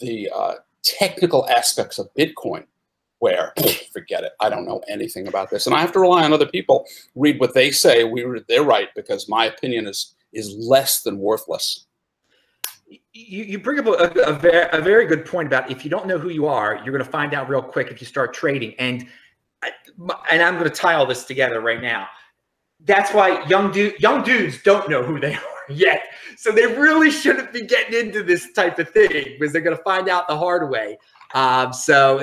the uh, technical aspects of Bitcoin where forget it i don't know anything about this and i have to rely on other people read what they say we they're right because my opinion is is less than worthless. You, you bring up a, a, very, a very good point about if you don't know who you are you're going to find out real quick if you start trading. And and i'm going to tie all this together right now. That's why young dude young dudes don't know who they are yet. So they really shouldn't be getting into this type of thing because they're going to find out the hard way. Um, so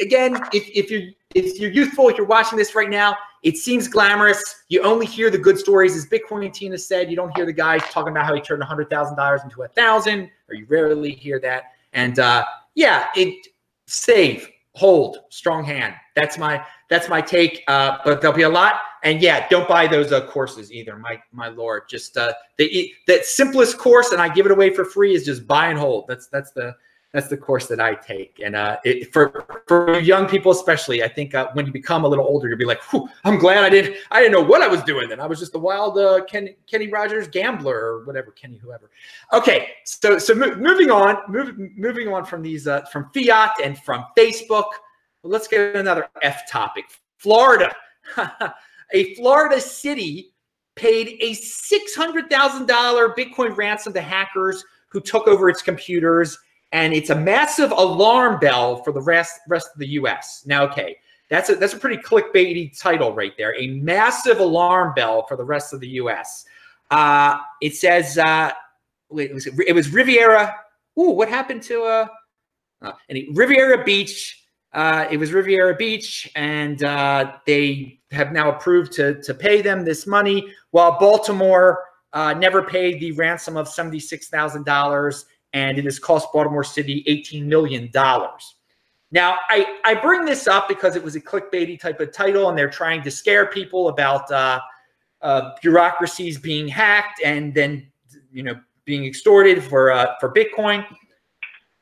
again, if, if you're if you're youthful, if you're watching this right now, it seems glamorous. You only hear the good stories, as Bitcoin Tina said. You don't hear the guys talking about how he turned hundred thousand dollars into a thousand, or you rarely hear that. And uh, yeah, it save, hold, strong hand. That's my that's my take. Uh, but there'll be a lot. And yeah, don't buy those uh, courses either. My my lord, just uh, the the simplest course, and I give it away for free is just buy and hold. That's that's the that's the course that I take. And uh, it, for for young people especially, I think uh, when you become a little older, you'll be like, "I'm glad I didn't I didn't know what I was doing then. I was just a wild uh, Kenny Kenny Rogers gambler or whatever, Kenny whoever." Okay, so so mo- moving on, move, moving on from these uh, from fiat and from Facebook. Well, let's get another F topic. Florida, a Florida city paid a six hundred thousand dollar Bitcoin ransom to hackers who took over its computers and it's a massive alarm bell for the rest rest of the U.S. Now, okay, that's a that's a pretty clickbaity title right there. A massive alarm bell for the rest of the U.S. Uh, it says uh, wait, it was, it was Riviera. Ooh, what happened to uh, uh any Riviera Beach? Uh, it was Riviera Beach, and uh, they have now approved to to pay them this money, while Baltimore uh, never paid the ransom of seventy six thousand dollars and it has cost Baltimore City $18 million. Now, I, I bring this up because it was a clickbaity type of title, and they're trying to scare people about uh, uh, bureaucracies being hacked and then, you know, being extorted for uh, for Bitcoin.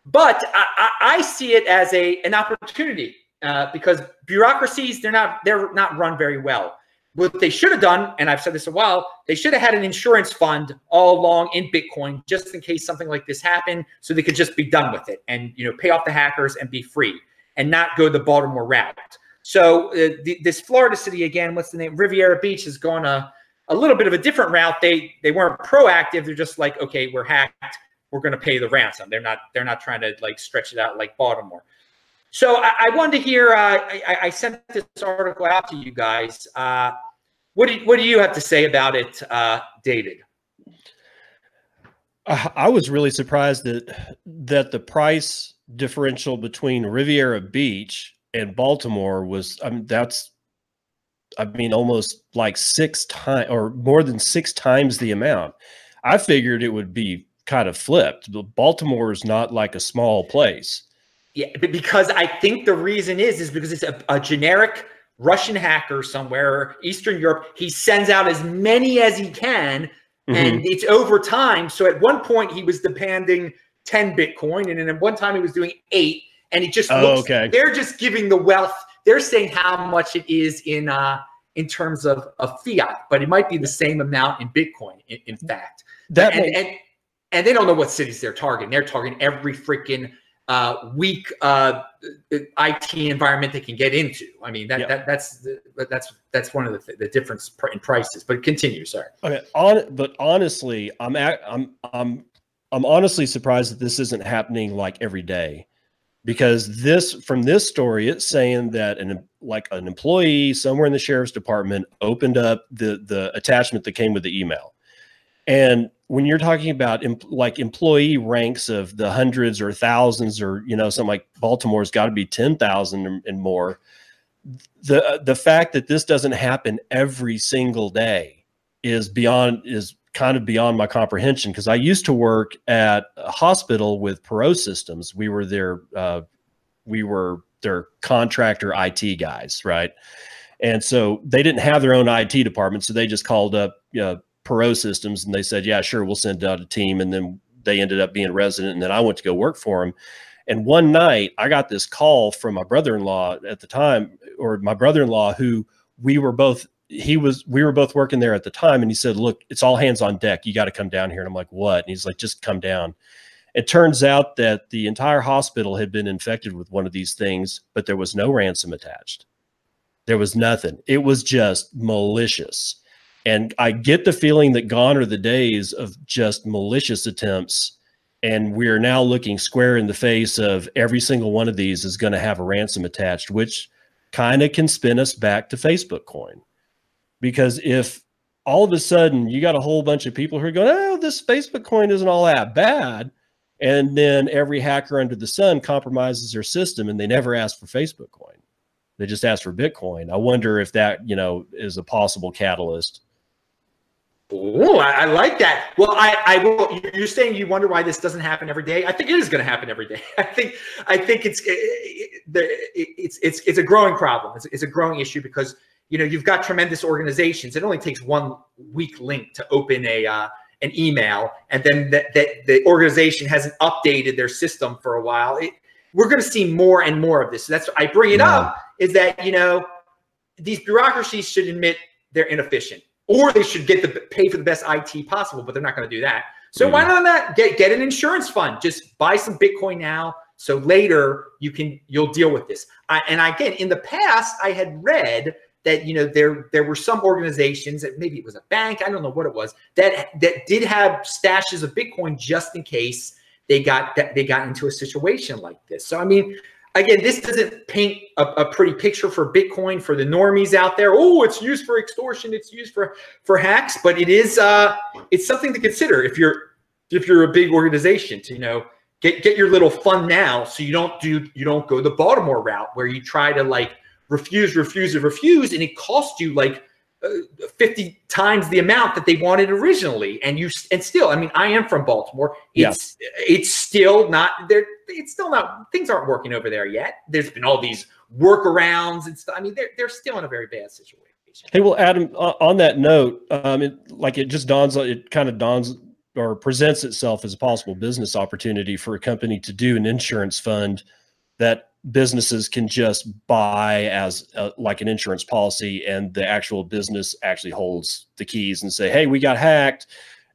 But I, I, see it as a an opportunity uh, because bureaucracies they're not they're not run very well. What they should have done, and I've said this a while, they should have had an insurance fund all along in Bitcoin just in case something like this happened, so they could just be done with it and you know pay off the hackers and be free and not go the Baltimore route. So uh, the, this Florida city again, what's the name? Riviera Beach has gone a, a little bit of a different route. They they weren't proactive. They're just like, okay, we're hacked. We're going to pay the ransom. They're not they're not trying to like stretch it out like Baltimore. So I, I wanted to hear. Uh, I, I, sent this article out to you guys. Uh, what do you, what do you have to say about it, uh, David? I was really surprised that that the price differential between Riviera Beach and Baltimore was. I mean, that's. I mean, almost like six times or more than six times the amount. I figured it would be kind of flipped. Baltimore is not like a small place. Yeah, because I think the reason is is because it's a, a generic Russian hacker somewhere, Eastern Europe. He sends out as many as he can, mm-hmm. and it's over time. So at one point he was demanding 10 Bitcoin, and then at one time he was doing eight, and he just oh, looks, okay. they're just giving the wealth. They're saying how much it is in uh in terms of, of fiat, but it might be the same amount in Bitcoin, in, in fact. That and, makes- and and they don't know what cities they're targeting. They're targeting every freaking uh, weak uh, IT environment they can get into. I mean, that, Yeah. that that's the, that's that's one of the, th- the difference in prices. But continue, sorry. Okay, on but honestly, I'm at, I'm I'm I'm honestly surprised that this isn't happening like every day, because this from this story, it's saying that an like an employee somewhere in the sheriff's department opened up the the attachment that came with the email, and when you're talking about em- like employee ranks of the hundreds or thousands or you know something like Baltimore's got to be ten thousand and more, the the fact that this doesn't happen every single day is beyond is kind of beyond my comprehension because I used to work at a hospital with Perot Systems. We were their uh, we were their contractor IT guys, right? And so they didn't have their own IT department, so they just called up you know, Perot Systems and they said, "Yeah, sure, we'll send out a team." And then they ended up being resident, and then I went to go work for them. And one night, I got this call from my brother-in-law at the time, or my brother-in-law, who we were both he was we were both working there at the time and he said look it's all hands on deck. You got to come down here. And i'm like what? And he's like just come down. It turns out that the entire hospital had been infected with one of these things but there was no ransom attached. There was nothing. It was just malicious and i get the feeling that gone are the days of just malicious attempts and we're now looking square in the face of every single one of these is going to have a ransom attached which kind of can spin us back to facebook coin because if all of a sudden you got a whole bunch of people who are going, oh, this Facebook coin isn't all that bad. And then every hacker under the sun compromises their system and they never ask for Facebook coin. They just ask for Bitcoin. I wonder if that, you know, is a possible catalyst. Oh, I, I like that. Well, I, I will. You're saying you wonder why this doesn't happen every day. I think it is going to happen every day. I think, I think it's it's it's it's a growing problem. It's, it's a growing issue because you know you've got tremendous organizations. It only takes one weak link to open a uh, an email, and then that that the organization hasn't updated their system for a while. It, we're going to see more and more of this. So that's I bring it Yeah. up is that you know these bureaucracies should admit they're inefficient, or they should get the pay for the best IT possible, but they're not going to do that. So why mm-hmm. not that get get an insurance fund? Just buy some Bitcoin now, so later you can you'll deal with this. I, and again, in the past, I had read that you know there there were some organizations that maybe it was a bank, I don't know what it was that that did have stashes of Bitcoin just in case they got that they got into a situation like this. So I mean, again, this doesn't paint a, a pretty picture for Bitcoin for the normies out there. Oh, it's used for extortion, it's used for for hacks, but it is uh it's something to consider if you're if you're a big organization to you know get get your little fund now so you don't do you don't go the Baltimore route where you try to like refuse refuse and refuse and it costs you like 50 times the amount that they wanted originally and you and still i mean i am from baltimore. Yeah. it's it's still not there it's still not things aren't working over there yet. There's been all these workarounds and stuff. I mean they're, they're still in a very bad situation. Hey, well, Adam, uh, on that note, um, it, like it just dawns, it kind of dawns or presents itself as a possible business opportunity for a company to do an insurance fund that businesses can just buy as a, like an insurance policy and the actual business actually holds the keys and say hey we got hacked.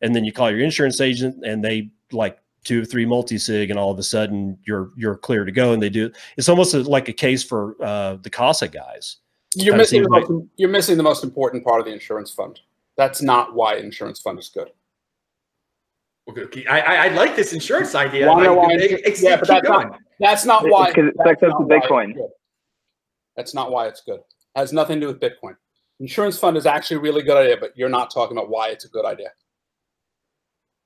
And then you call your insurance agent and they like two or three multi-sig and all of a sudden you're you're clear to go and they do it's almost like a case for uh, the Casa guys. You're missing, the most, you're missing the most important part of the insurance fund. That's not why insurance fund is good. Okay, I, I like this insurance idea. Why, like, why, yeah, but that's not, that's not why. Because it sucks up to Bitcoin. That's not why it's good. It has nothing to do with Bitcoin. Insurance fund is actually a really good idea, but you're not talking about why it's a good idea.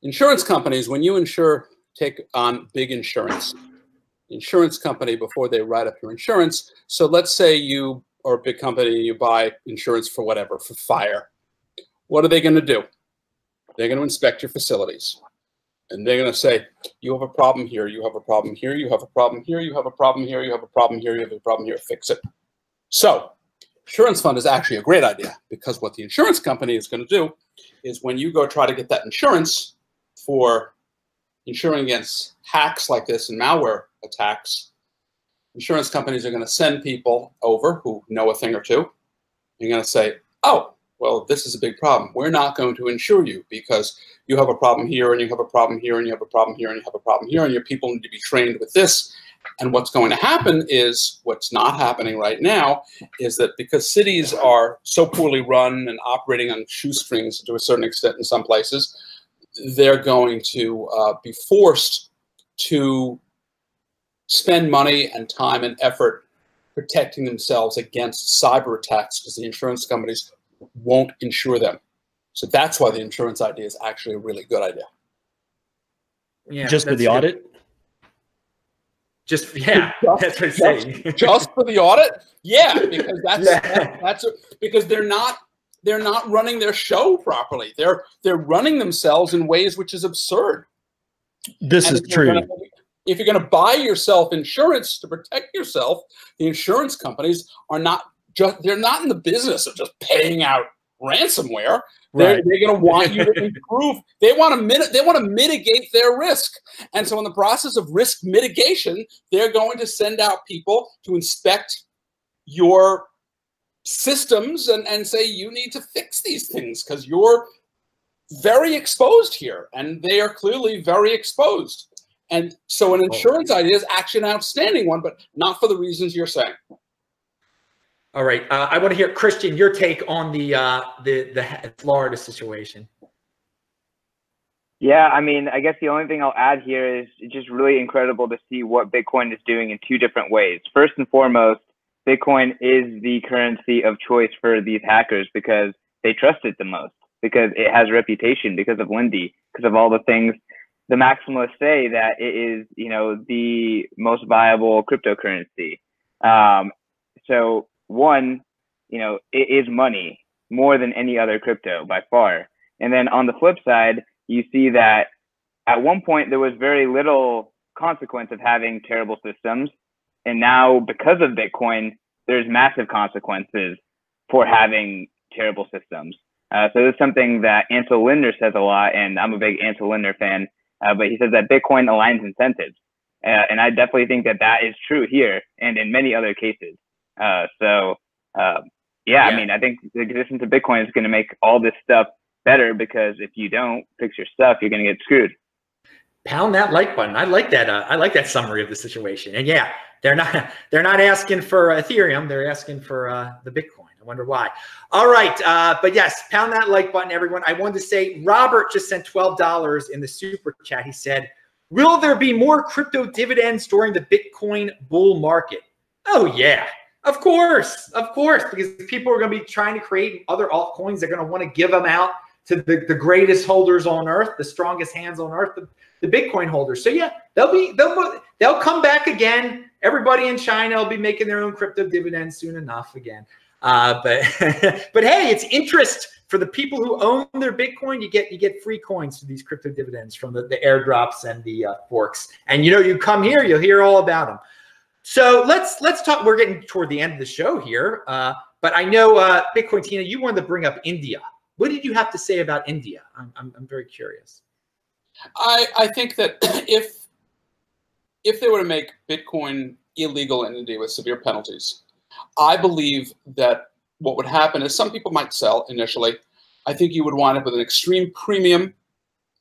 Insurance companies, when you insure, take on big insurance. Insurance company before they write up your insurance. So let's say you are a big company, and you buy insurance for whatever, for fire. What are they going to do? They're going to inspect your facilities and they're going to say, you have a problem here, you have a problem here, you have a problem here, you have a problem here, you have a problem here, you have a problem here, fix it. So insurance fund is actually a great idea because what the insurance company is going to do is when you go try to get that insurance for insuring against hacks like this and malware attacks, insurance companies are going to send people over who know a thing or two. You're going to say, oh, well, this is a big problem. We're not going to insure you because you have a problem here and you have a problem here and you have a problem here and you have a problem here and your people need to be trained with this. And what's going to happen is what's not happening right now is that because cities are so poorly run and operating on shoestrings to a certain extent in some places, they're going to uh, be forced to spend money and time and effort protecting themselves against cyber attacks because the insurance companies won't insure them. So that's why the insurance idea is actually a really good idea. Yeah, just for the good. audit. Just yeah, just, that's what I'm saying. just for the audit, yeah, because that's yeah. That, that's a, because they're not they're not running their show properly. They're they're running themselves in ways which is absurd. This and is true. Gonna, if you're going to buy yourself insurance to protect yourself, the insurance companies are not just they're not in the business of just paying out ransomware. They're, right. they're going to want you to improve. They want to mit- they want to mitigate their risk, and so in the process of risk mitigation, they're going to send out people to inspect your systems and, and say you need to fix these things because you're very exposed here, and they are clearly very exposed. And so, an oh. insurance idea is actually an outstanding one, but not for the reasons you're saying. All right. Uh, I want to hear Christian your take on the uh, the the Florida situation. Yeah, I mean, I guess the only thing I'll add here is it's just really incredible to see what Bitcoin is doing in two different ways. First and foremost, Bitcoin is the currency of choice for these hackers because they trust it the most, because it has reputation, because of Lindy, because of all the things the maximalists say that it is, you know, the most viable cryptocurrency. Um, so one, you know, it is money more than any other crypto by far. And then on the flip side, you see that at one point there was very little consequence of having terrible systems. And now because of Bitcoin, there's massive consequences for having terrible systems. Uh, so is something that Ansel Lindner says a lot, and I'm a big Ansel Lindner fan. Uh, but he says that Bitcoin aligns incentives, uh, and I definitely think that that is true here and in many other cases. Uh, so uh, yeah, yeah, I mean, I think the existence of Bitcoin is going to make all this stuff better because if you don't fix your stuff, you're going to get screwed. Pound that like button. I like that. Uh, I like that summary of the situation. And yeah, they're not they're not asking for Ethereum. They're asking for uh, the Bitcoin. I wonder why. All right, uh, but yes, pound that like button, everyone. I wanted to say Robert just sent twelve dollars in the super chat. He said, "Will there be more crypto dividends during the Bitcoin bull market?" Oh yeah, of course, of course, because people are going to be trying to create other altcoins. They're going to want to give them out to the, the greatest holders on earth, the strongest hands on earth, the, the Bitcoin holders. So yeah, they'll be they'll they'll come back again. Everybody in China will be making their own crypto dividends soon enough again. Uh, but but hey, it's interest for the people who own their Bitcoin. You get you get free coins for these crypto dividends from the, the airdrops and the uh, forks. And you know, you come here, you'll hear all about them. So let's let's talk. We're getting toward the end of the show here, uh, but I know uh, Bitcoin Tina, you wanted to bring up India. What did you have to say about India? I'm I'm, I'm very curious. I, I think that if if they were to make Bitcoin illegal in India with severe penalties, I believe that what would happen is some people might sell initially. I think you would wind up with an extreme premium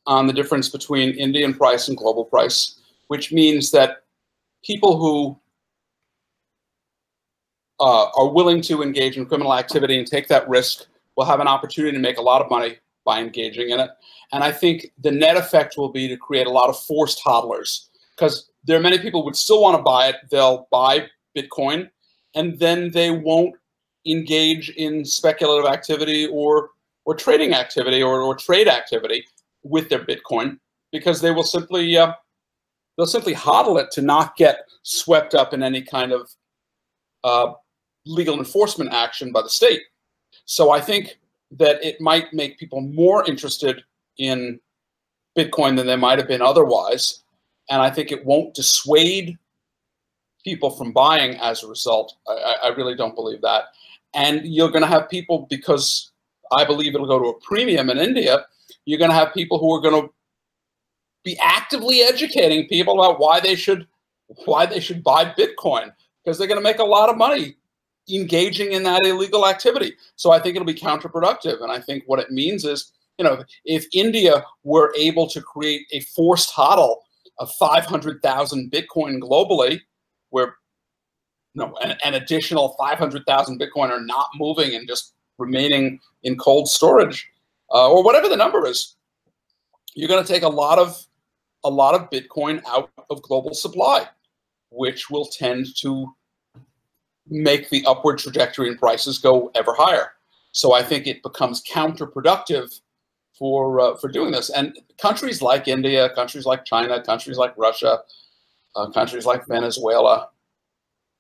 on the difference between Indian price and global price, which means that people who uh, are willing to engage in criminal activity and take that risk will have an opportunity to make a lot of money by engaging in it. And I think the net effect will be to create a lot of forced hodlers because there are many people who would still want to buy it. They'll buy Bitcoin and then they won't engage in speculative activity or or trading activity or, or trade activity with their Bitcoin because they will simply uh, they'll simply hodl it to not get swept up in any kind of uh, legal enforcement action by the state. So I think that it might make people more interested in Bitcoin than they might have been otherwise. And I think it won't dissuade people from buying as a result. I, I really don't believe that. And you're going to have people, because I believe it'll go to a premium in India, you're going to have people who are going to be actively educating people about why they should why they should buy Bitcoin because they're going to make a lot of money engaging in that illegal activity. So I think it'll be counterproductive. And I think what it means is, you know, if India were able to create a forced hodl of 500,000 Bitcoin globally, where you know, an, an additional 500,000 Bitcoin are not moving and just remaining in cold storage, uh, or whatever the number is, you're going to take a lot of a lot of Bitcoin out of global supply, which will tend to make the upward trajectory in prices go ever higher. So I think it becomes counterproductive for uh, for doing this. And countries like India, countries like China, countries like Russia, uh, countries like Venezuela,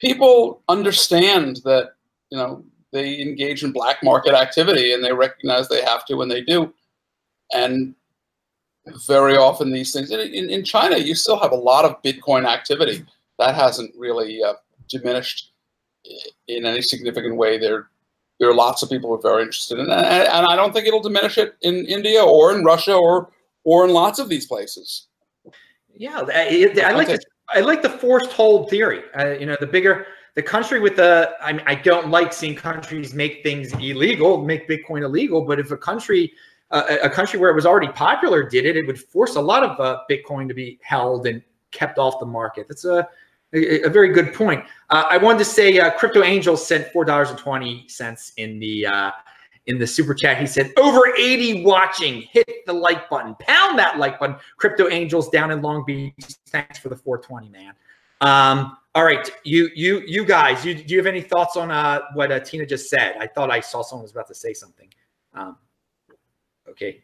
people understand that you know they engage in black market activity and they recognize they have to when they do. And very often these things in, in China, you still have a lot of Bitcoin activity that hasn't really uh, diminished in any significant way. There, there are lots of people who are very interested in it, and I don't think it'll diminish it in India or in Russia or or in lots of these places. Yeah, I, I like the, I like the forced hold theory. Uh, you know, the bigger the country with the I mean, I don't like seeing countries make things illegal, make Bitcoin illegal. But if a country uh, a country where it was already popular did it, it would force a lot of uh, Bitcoin to be held and kept off the market. That's a a, very good point. Uh, I wanted to say uh, Crypto Angels sent four dollars and twenty cents in the uh, in the super chat. He said over eighty watching. Hit the like button. Pound that like button. Crypto Angels down in Long Beach. Thanks for the four twenty man. Um, all right, you you you guys. You, do you have any thoughts on uh, what uh, Tina just said? I thought I saw someone was about to say something. Um, okay.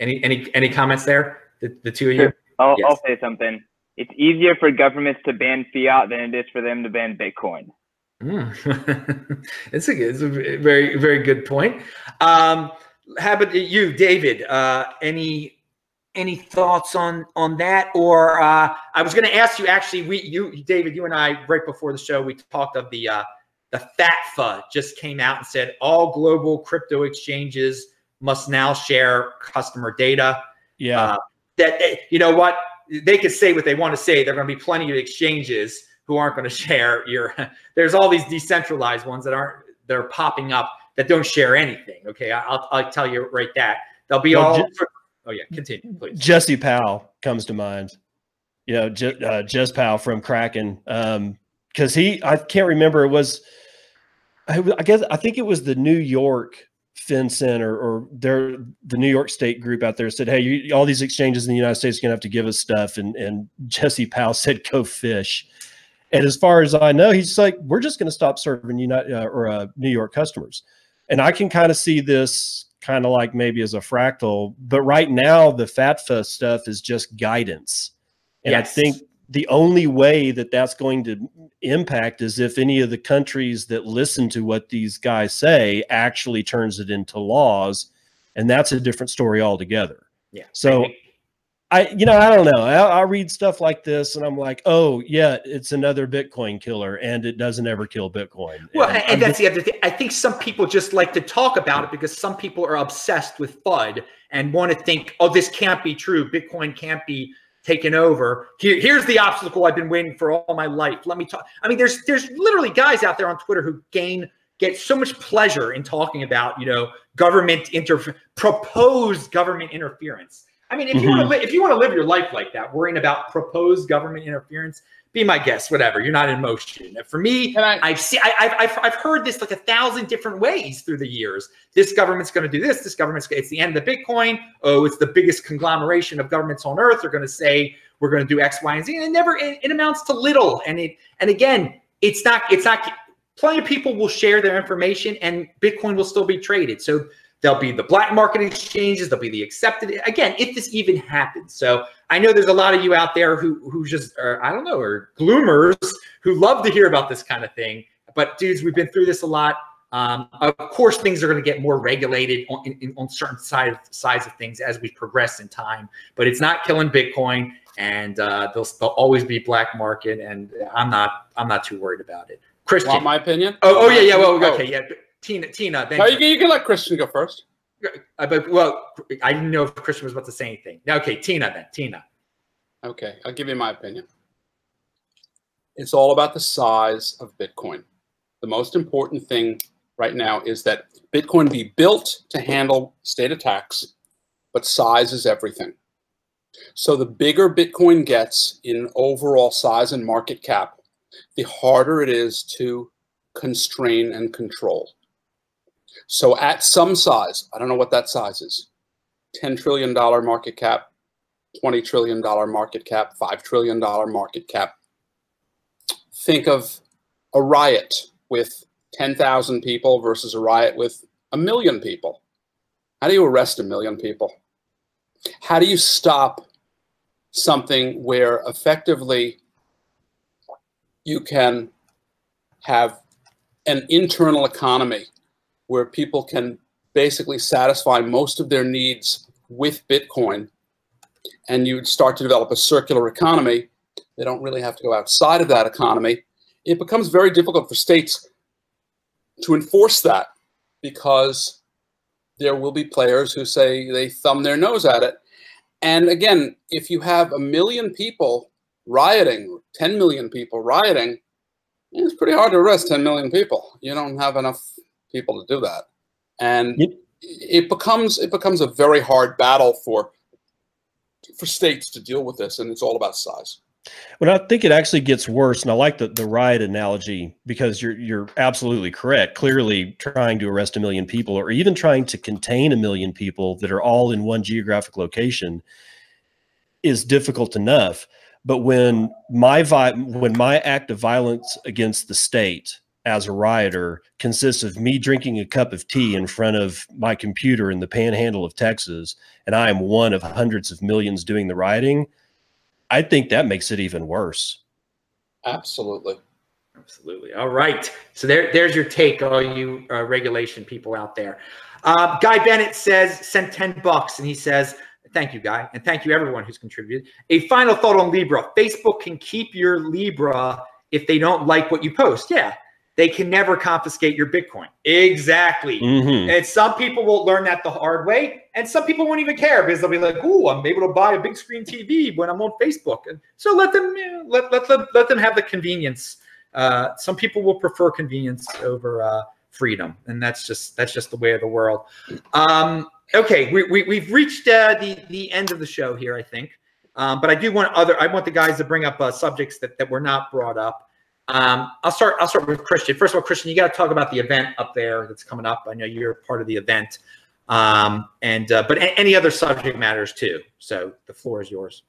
Any any any comments there? The, the two of you. I'll, yes. I'll say something it's easier for governments to ban fiat than it is for them to ban Bitcoin. Mm. it's, a, it's a very, very good point. Um, how about you, David? Uh, any any thoughts on on that? Or uh, I was going to ask you actually. We, you, David, you and I, right before the show, we talked of the uh, the FATFA just came out and said all global crypto exchanges must now share customer data. Yeah. Uh, that you know what they could say what they want to say. There are going to be plenty of exchanges who aren't going to share your. There's all these decentralized ones that aren't. They're popping up that don't share anything. Okay, I'll I'll tell you right that they'll be well, all. Je- oh yeah, continue please. Jesse Powell comes to mind. You know, Je- uh, Jez Powell from Kraken, because um, he I can't remember it was. I guess I think it was the New York FinCEN or, or their the New York State group out there said, "Hey, you, all these exchanges in the United States are going to have to give us stuff," and and Jesse Powell said, "Go fish." And as far as I know, he's like, "We're just going to stop serving United uh, or uh, New York customers," and I can kind of see this kind of like maybe as a fractal, but right now the FATFA stuff is just guidance, and yes. I think the only way that that's going to impact is if any of the countries that listen to what these guys say actually turns it into laws and that's a different story altogether yeah so I, you know, I don't know. I, I read stuff like this, and I'm like, oh yeah, it's another Bitcoin killer, and it doesn't ever kill Bitcoin. Well, and, and that's just, the other thing. I think some people just like to talk about it because some people are obsessed with FUD and want to think, oh, this can't be true. Bitcoin can't be taken over. Here, here's the obstacle I've been waiting for all my life. Let me talk. I mean, there's there's literally guys out there on Twitter who gain get so much pleasure in talking about you know government inter proposed government interference I mean, if you mm-hmm. want to if you want to live your life like that, worrying about proposed government interference, be my guest. Whatever, you're not in motion. For me, I, have seen I, have I've I've heard this like a thousand different ways through the years. This government's going to do this. This government's it's the end of the Bitcoin. Oh, it's the biggest conglomeration of governments on earth. They're going to say we're going to do X, Y, and Z, and it never it, it amounts to little. And it and again, it's not it's not. Plenty of people will share their information, and Bitcoin will still be traded. So There'll be the black market exchanges. There'll be the accepted. Again, if this even happens. So I know there's a lot of you out there who who just are, I don't know, are gloomers who love to hear about this kind of thing. But dudes, we've been through this a lot. Um, of course, things are going to get more regulated on, in, on certain side, sides of things as we progress in time. But it's not killing Bitcoin, and uh, there'll, there'll always be black market. And I'm not I'm not too worried about it. Christian, Want my opinion? Oh, oh yeah, yeah. Well, okay, yeah. Tina, Tina. No, you, you, can let Christian go first. Uh, but well, I didn't know if Christian was about to say anything. Okay, Tina then. Tina. Okay, I'll give you my opinion. It's all about the size of Bitcoin. The most important thing right now is that Bitcoin be built to handle state attacks, but size is everything. So the bigger Bitcoin gets in overall size and market cap, the harder it is to constrain and control. So at some size, I don't know what that size is, $10 trillion market cap, $20 trillion market cap, $5 trillion market cap. Think of a riot with 10,000 people versus a riot with a million people. How do you arrest a million people? How do you stop something where effectively you can have an internal economy where people can basically satisfy most of their needs with Bitcoin, and you start to develop a circular economy, they don't really have to go outside of that economy. It becomes very difficult for states to enforce that because there will be players who say they thumb their nose at it. And again, if you have a million people rioting, 10 million people rioting, it's pretty hard to arrest 10 million people. You don't have enough people to do that, and yep. it becomes it becomes a very hard battle for for states to deal with this, and it's all about size. Well, I think it actually gets worse, and I like the, the riot analogy because you're you're absolutely correct. Clearly, trying to arrest a million people, or even trying to contain a million people that are all in one geographic location, is difficult enough. But when my vi- when my act of violence against the state as a rioter consists of me drinking a cup of tea in front of my computer in the panhandle of Texas, and I am one of hundreds of millions doing the rioting, I think that makes it even worse. Absolutely. Absolutely. All right. So there, there's your take, all you uh, regulation people out there. Uh, Guy Bennett says, send 10 bucks. And he says, thank you, Guy. And thank you, everyone who's contributed. A final thought on Libra Facebook can keep your Libra if they don't like what you post. Yeah they can never confiscate your Bitcoin. Exactly. Mm-hmm. And some people will learn that the hard way, and some people won't even care because they'll be like, "Ooh, I'm able to buy a big screen TV when I'm on Facebook." And so let them let let them let them have the convenience. Uh, some people will prefer convenience over uh, freedom, and that's just that's just the way of the world. Um, okay, we, we we've reached uh, the the end of the show here, I think. Um, but I do want other I want the guys to bring up uh, subjects that that were not brought up. Um, I'll start. I'll start with Christian. First of all, Christian, you got to talk about the event up there that's coming up. I know you're part of the event, um, and uh, but any other subject matters too. So the floor is yours.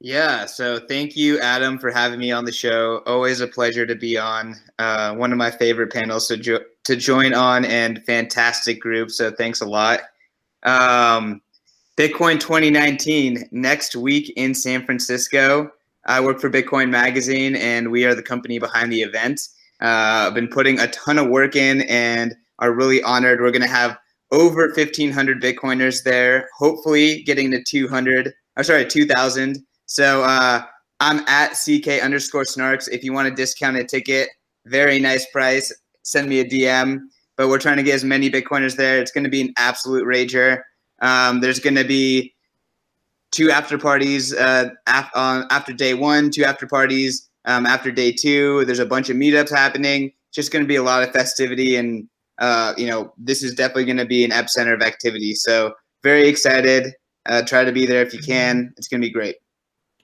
Yeah. So thank you, Adam, for having me on the show. Always a pleasure to be on. Uh, one of my favorite panels to jo- to join on, and fantastic group. So thanks a lot. Um, Bitcoin 2019 next week in San Francisco. I work for Bitcoin Magazine, and we are the company behind the event. Uh, I've been putting a ton of work in and are really honored. We're going to have over 1,500 Bitcoiners there, hopefully getting to 200 I'm sorry, 2000. So uh, I'm at CK underscore snarks. If you want a discounted ticket, very nice price. Send me a DM. But we're trying to get as many Bitcoiners there. It's going to be an absolute rager. Um, there's going to be two after parties uh, af- uh, after day one, two after parties um, after day two. There's a bunch of meetups happening. Just going to be a lot of festivity, and uh, you know this is definitely going to be an epicenter of activity. So very excited. Uh, try to be there if you can. It's going to be great.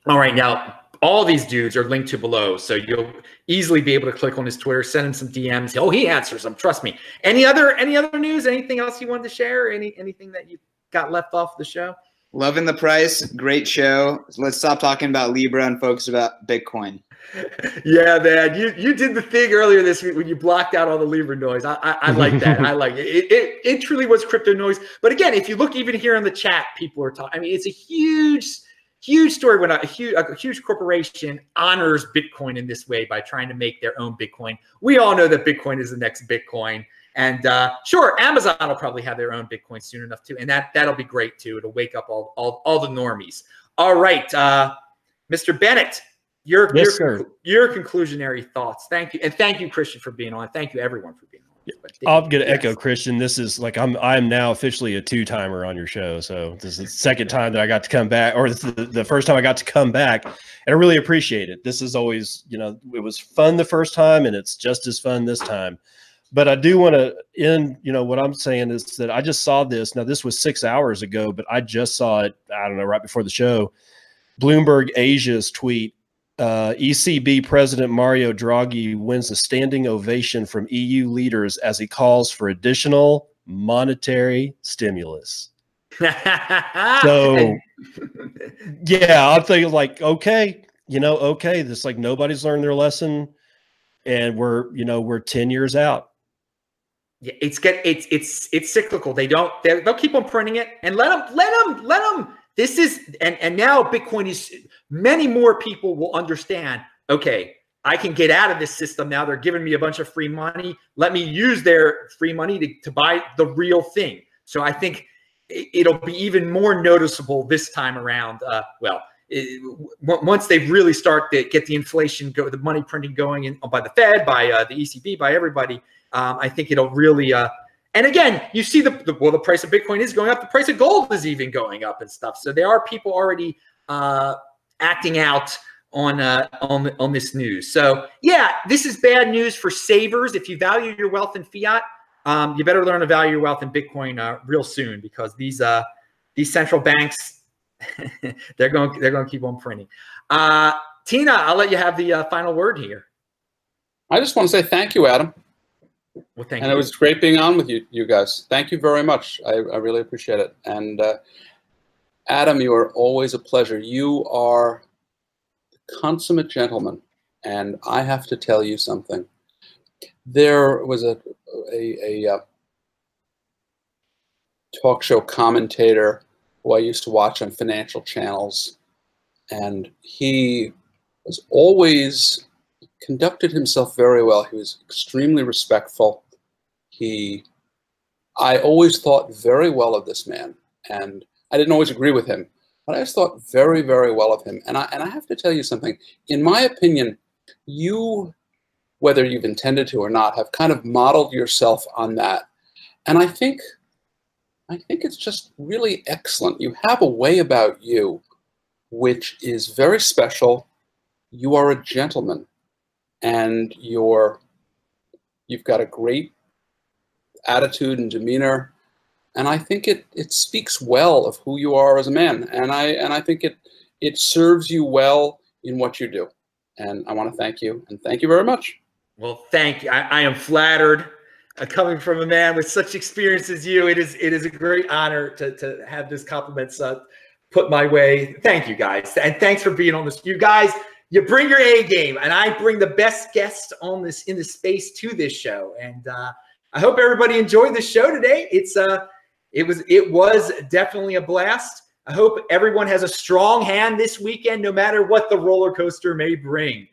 All right, now all these dudes are linked to below, so you'll easily be able to click on his Twitter, send him some DMs. Oh, he answers them. Trust me. Any other any other news? Anything else you wanted to share? Any anything that you got left off the show? Loving the price. Great show. Let's stop talking about Libra and focus about Bitcoin. Yeah, man. You you did the thing earlier this week when you blocked out all the Libra noise. I I, I like that. I like it. It, it. it truly was crypto noise. But again, if you look even here in the chat, people are talking. I mean, it's a huge huge story when a huge, a huge corporation honors Bitcoin in this way by trying to make their own Bitcoin. We all know that Bitcoin is the next Bitcoin. And uh, sure, Amazon will probably have their own Bitcoin soon enough too, and that that'll be great too. It'll wake up all all, all the normies. All right, uh, Mr. Bennett, your Yes, your, your conclusionary thoughts. Thank you, and thank you, Christian, for being on. Thank you, everyone, for being on. I'm gonna yes. echo Christian. This is like I'm I'm now officially a two timer on your show. So this is the second time that I got to come back, or the, the first time I got to come back, and I really appreciate it. This is always, you know, it was fun the first time, and it's just as fun this time. But I do want to end. You know what I'm saying is that I just saw this. Now this was six hours ago, but I just saw it. I don't know right before the show. Bloomberg Asia's tweet uh, ECB President Mario Draghi wins a standing ovation from EU leaders as he calls for additional monetary stimulus. So, yeah, I'm thinking like, okay, you know, okay, this like nobody's learned their lesson, and we're you know we're ten years out. Yeah, it's get it's it's it's cyclical. They don't they, they'll keep on printing it and let them let them let them. This is and and now Bitcoin is many more people will understand. Okay, I can get out of this system now. They're giving me a bunch of free money. Let me use their free money to, to buy the real thing. So I think it- it'll be even more noticeable this time around. Uh, well, it, once they really start to get the inflation go, the money printing going in by the Fed, by uh, the ECB, by everybody, um, I think it'll really. Uh, and again, you see the, the well, the price of Bitcoin is going up. The price of gold is even going up and stuff. So there are people already uh, acting out on uh, on on this news. So yeah, this is bad news for savers. If you value your wealth in fiat, um, you better learn to value your wealth in Bitcoin uh, real soon because these uh, these central banks they're going they're going to keep on printing. Uh, Tina, I'll let you have the uh, final word here. I just want to say thank you, Adam. Well, thank and you. it was great being on with you, you guys. Thank you very much. I, I really appreciate it. And uh, Adam, you are always a pleasure. You are the consummate gentleman, and I have to tell you something. There was a a, a, uh talk show commentator who I used to watch on financial channels, and he was always conducted himself very well. He was extremely respectful. He, I always thought very well of this man, and I didn't always agree with him, but I just thought very, very well of him. And I, and I have to tell you something. In my opinion, you, whether you've intended to or not, have kind of modeled yourself on that. And I think, I think it's just really excellent. You have a way about you, which is very special. You are a gentleman and you're you've got a great attitude and demeanor and i think it it speaks well of who you are as a man and i and i think it it serves you well in what you do and i want to thank you and thank you very much Well, thank you. I, I am flattered. Uh, coming from a man with such experience as you, it is it is a great honor to to have this compliment uh, put my way. Thank you guys, and thanks for being on this. You guys, you bring your A game, and I bring the best guests on this in the space to this show. And uh, I hope everybody enjoyed the show today. It's uh, it was it was definitely a blast. I hope everyone has a strong hand this weekend, no matter what the roller coaster may bring.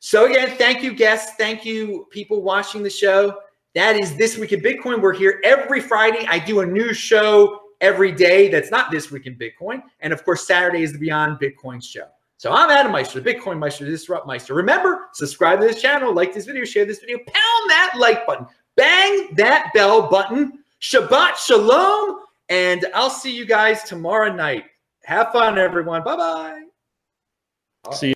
So again, thank you, guests. Thank you, people watching the show. That is this week in Bitcoin. We're here every Friday. I do a new show every day that's not This Week in Bitcoin. And of course, Saturday is the Beyond Bitcoin show. So I'm Adam Meister, the Bitcoin Meister, the Disrupt Meister. Remember, subscribe to this channel, like this video, share this video, pound that like button, bang that bell button. Shabbat Shalom. And I'll see you guys tomorrow night. Have fun, everyone. Bye bye. See you.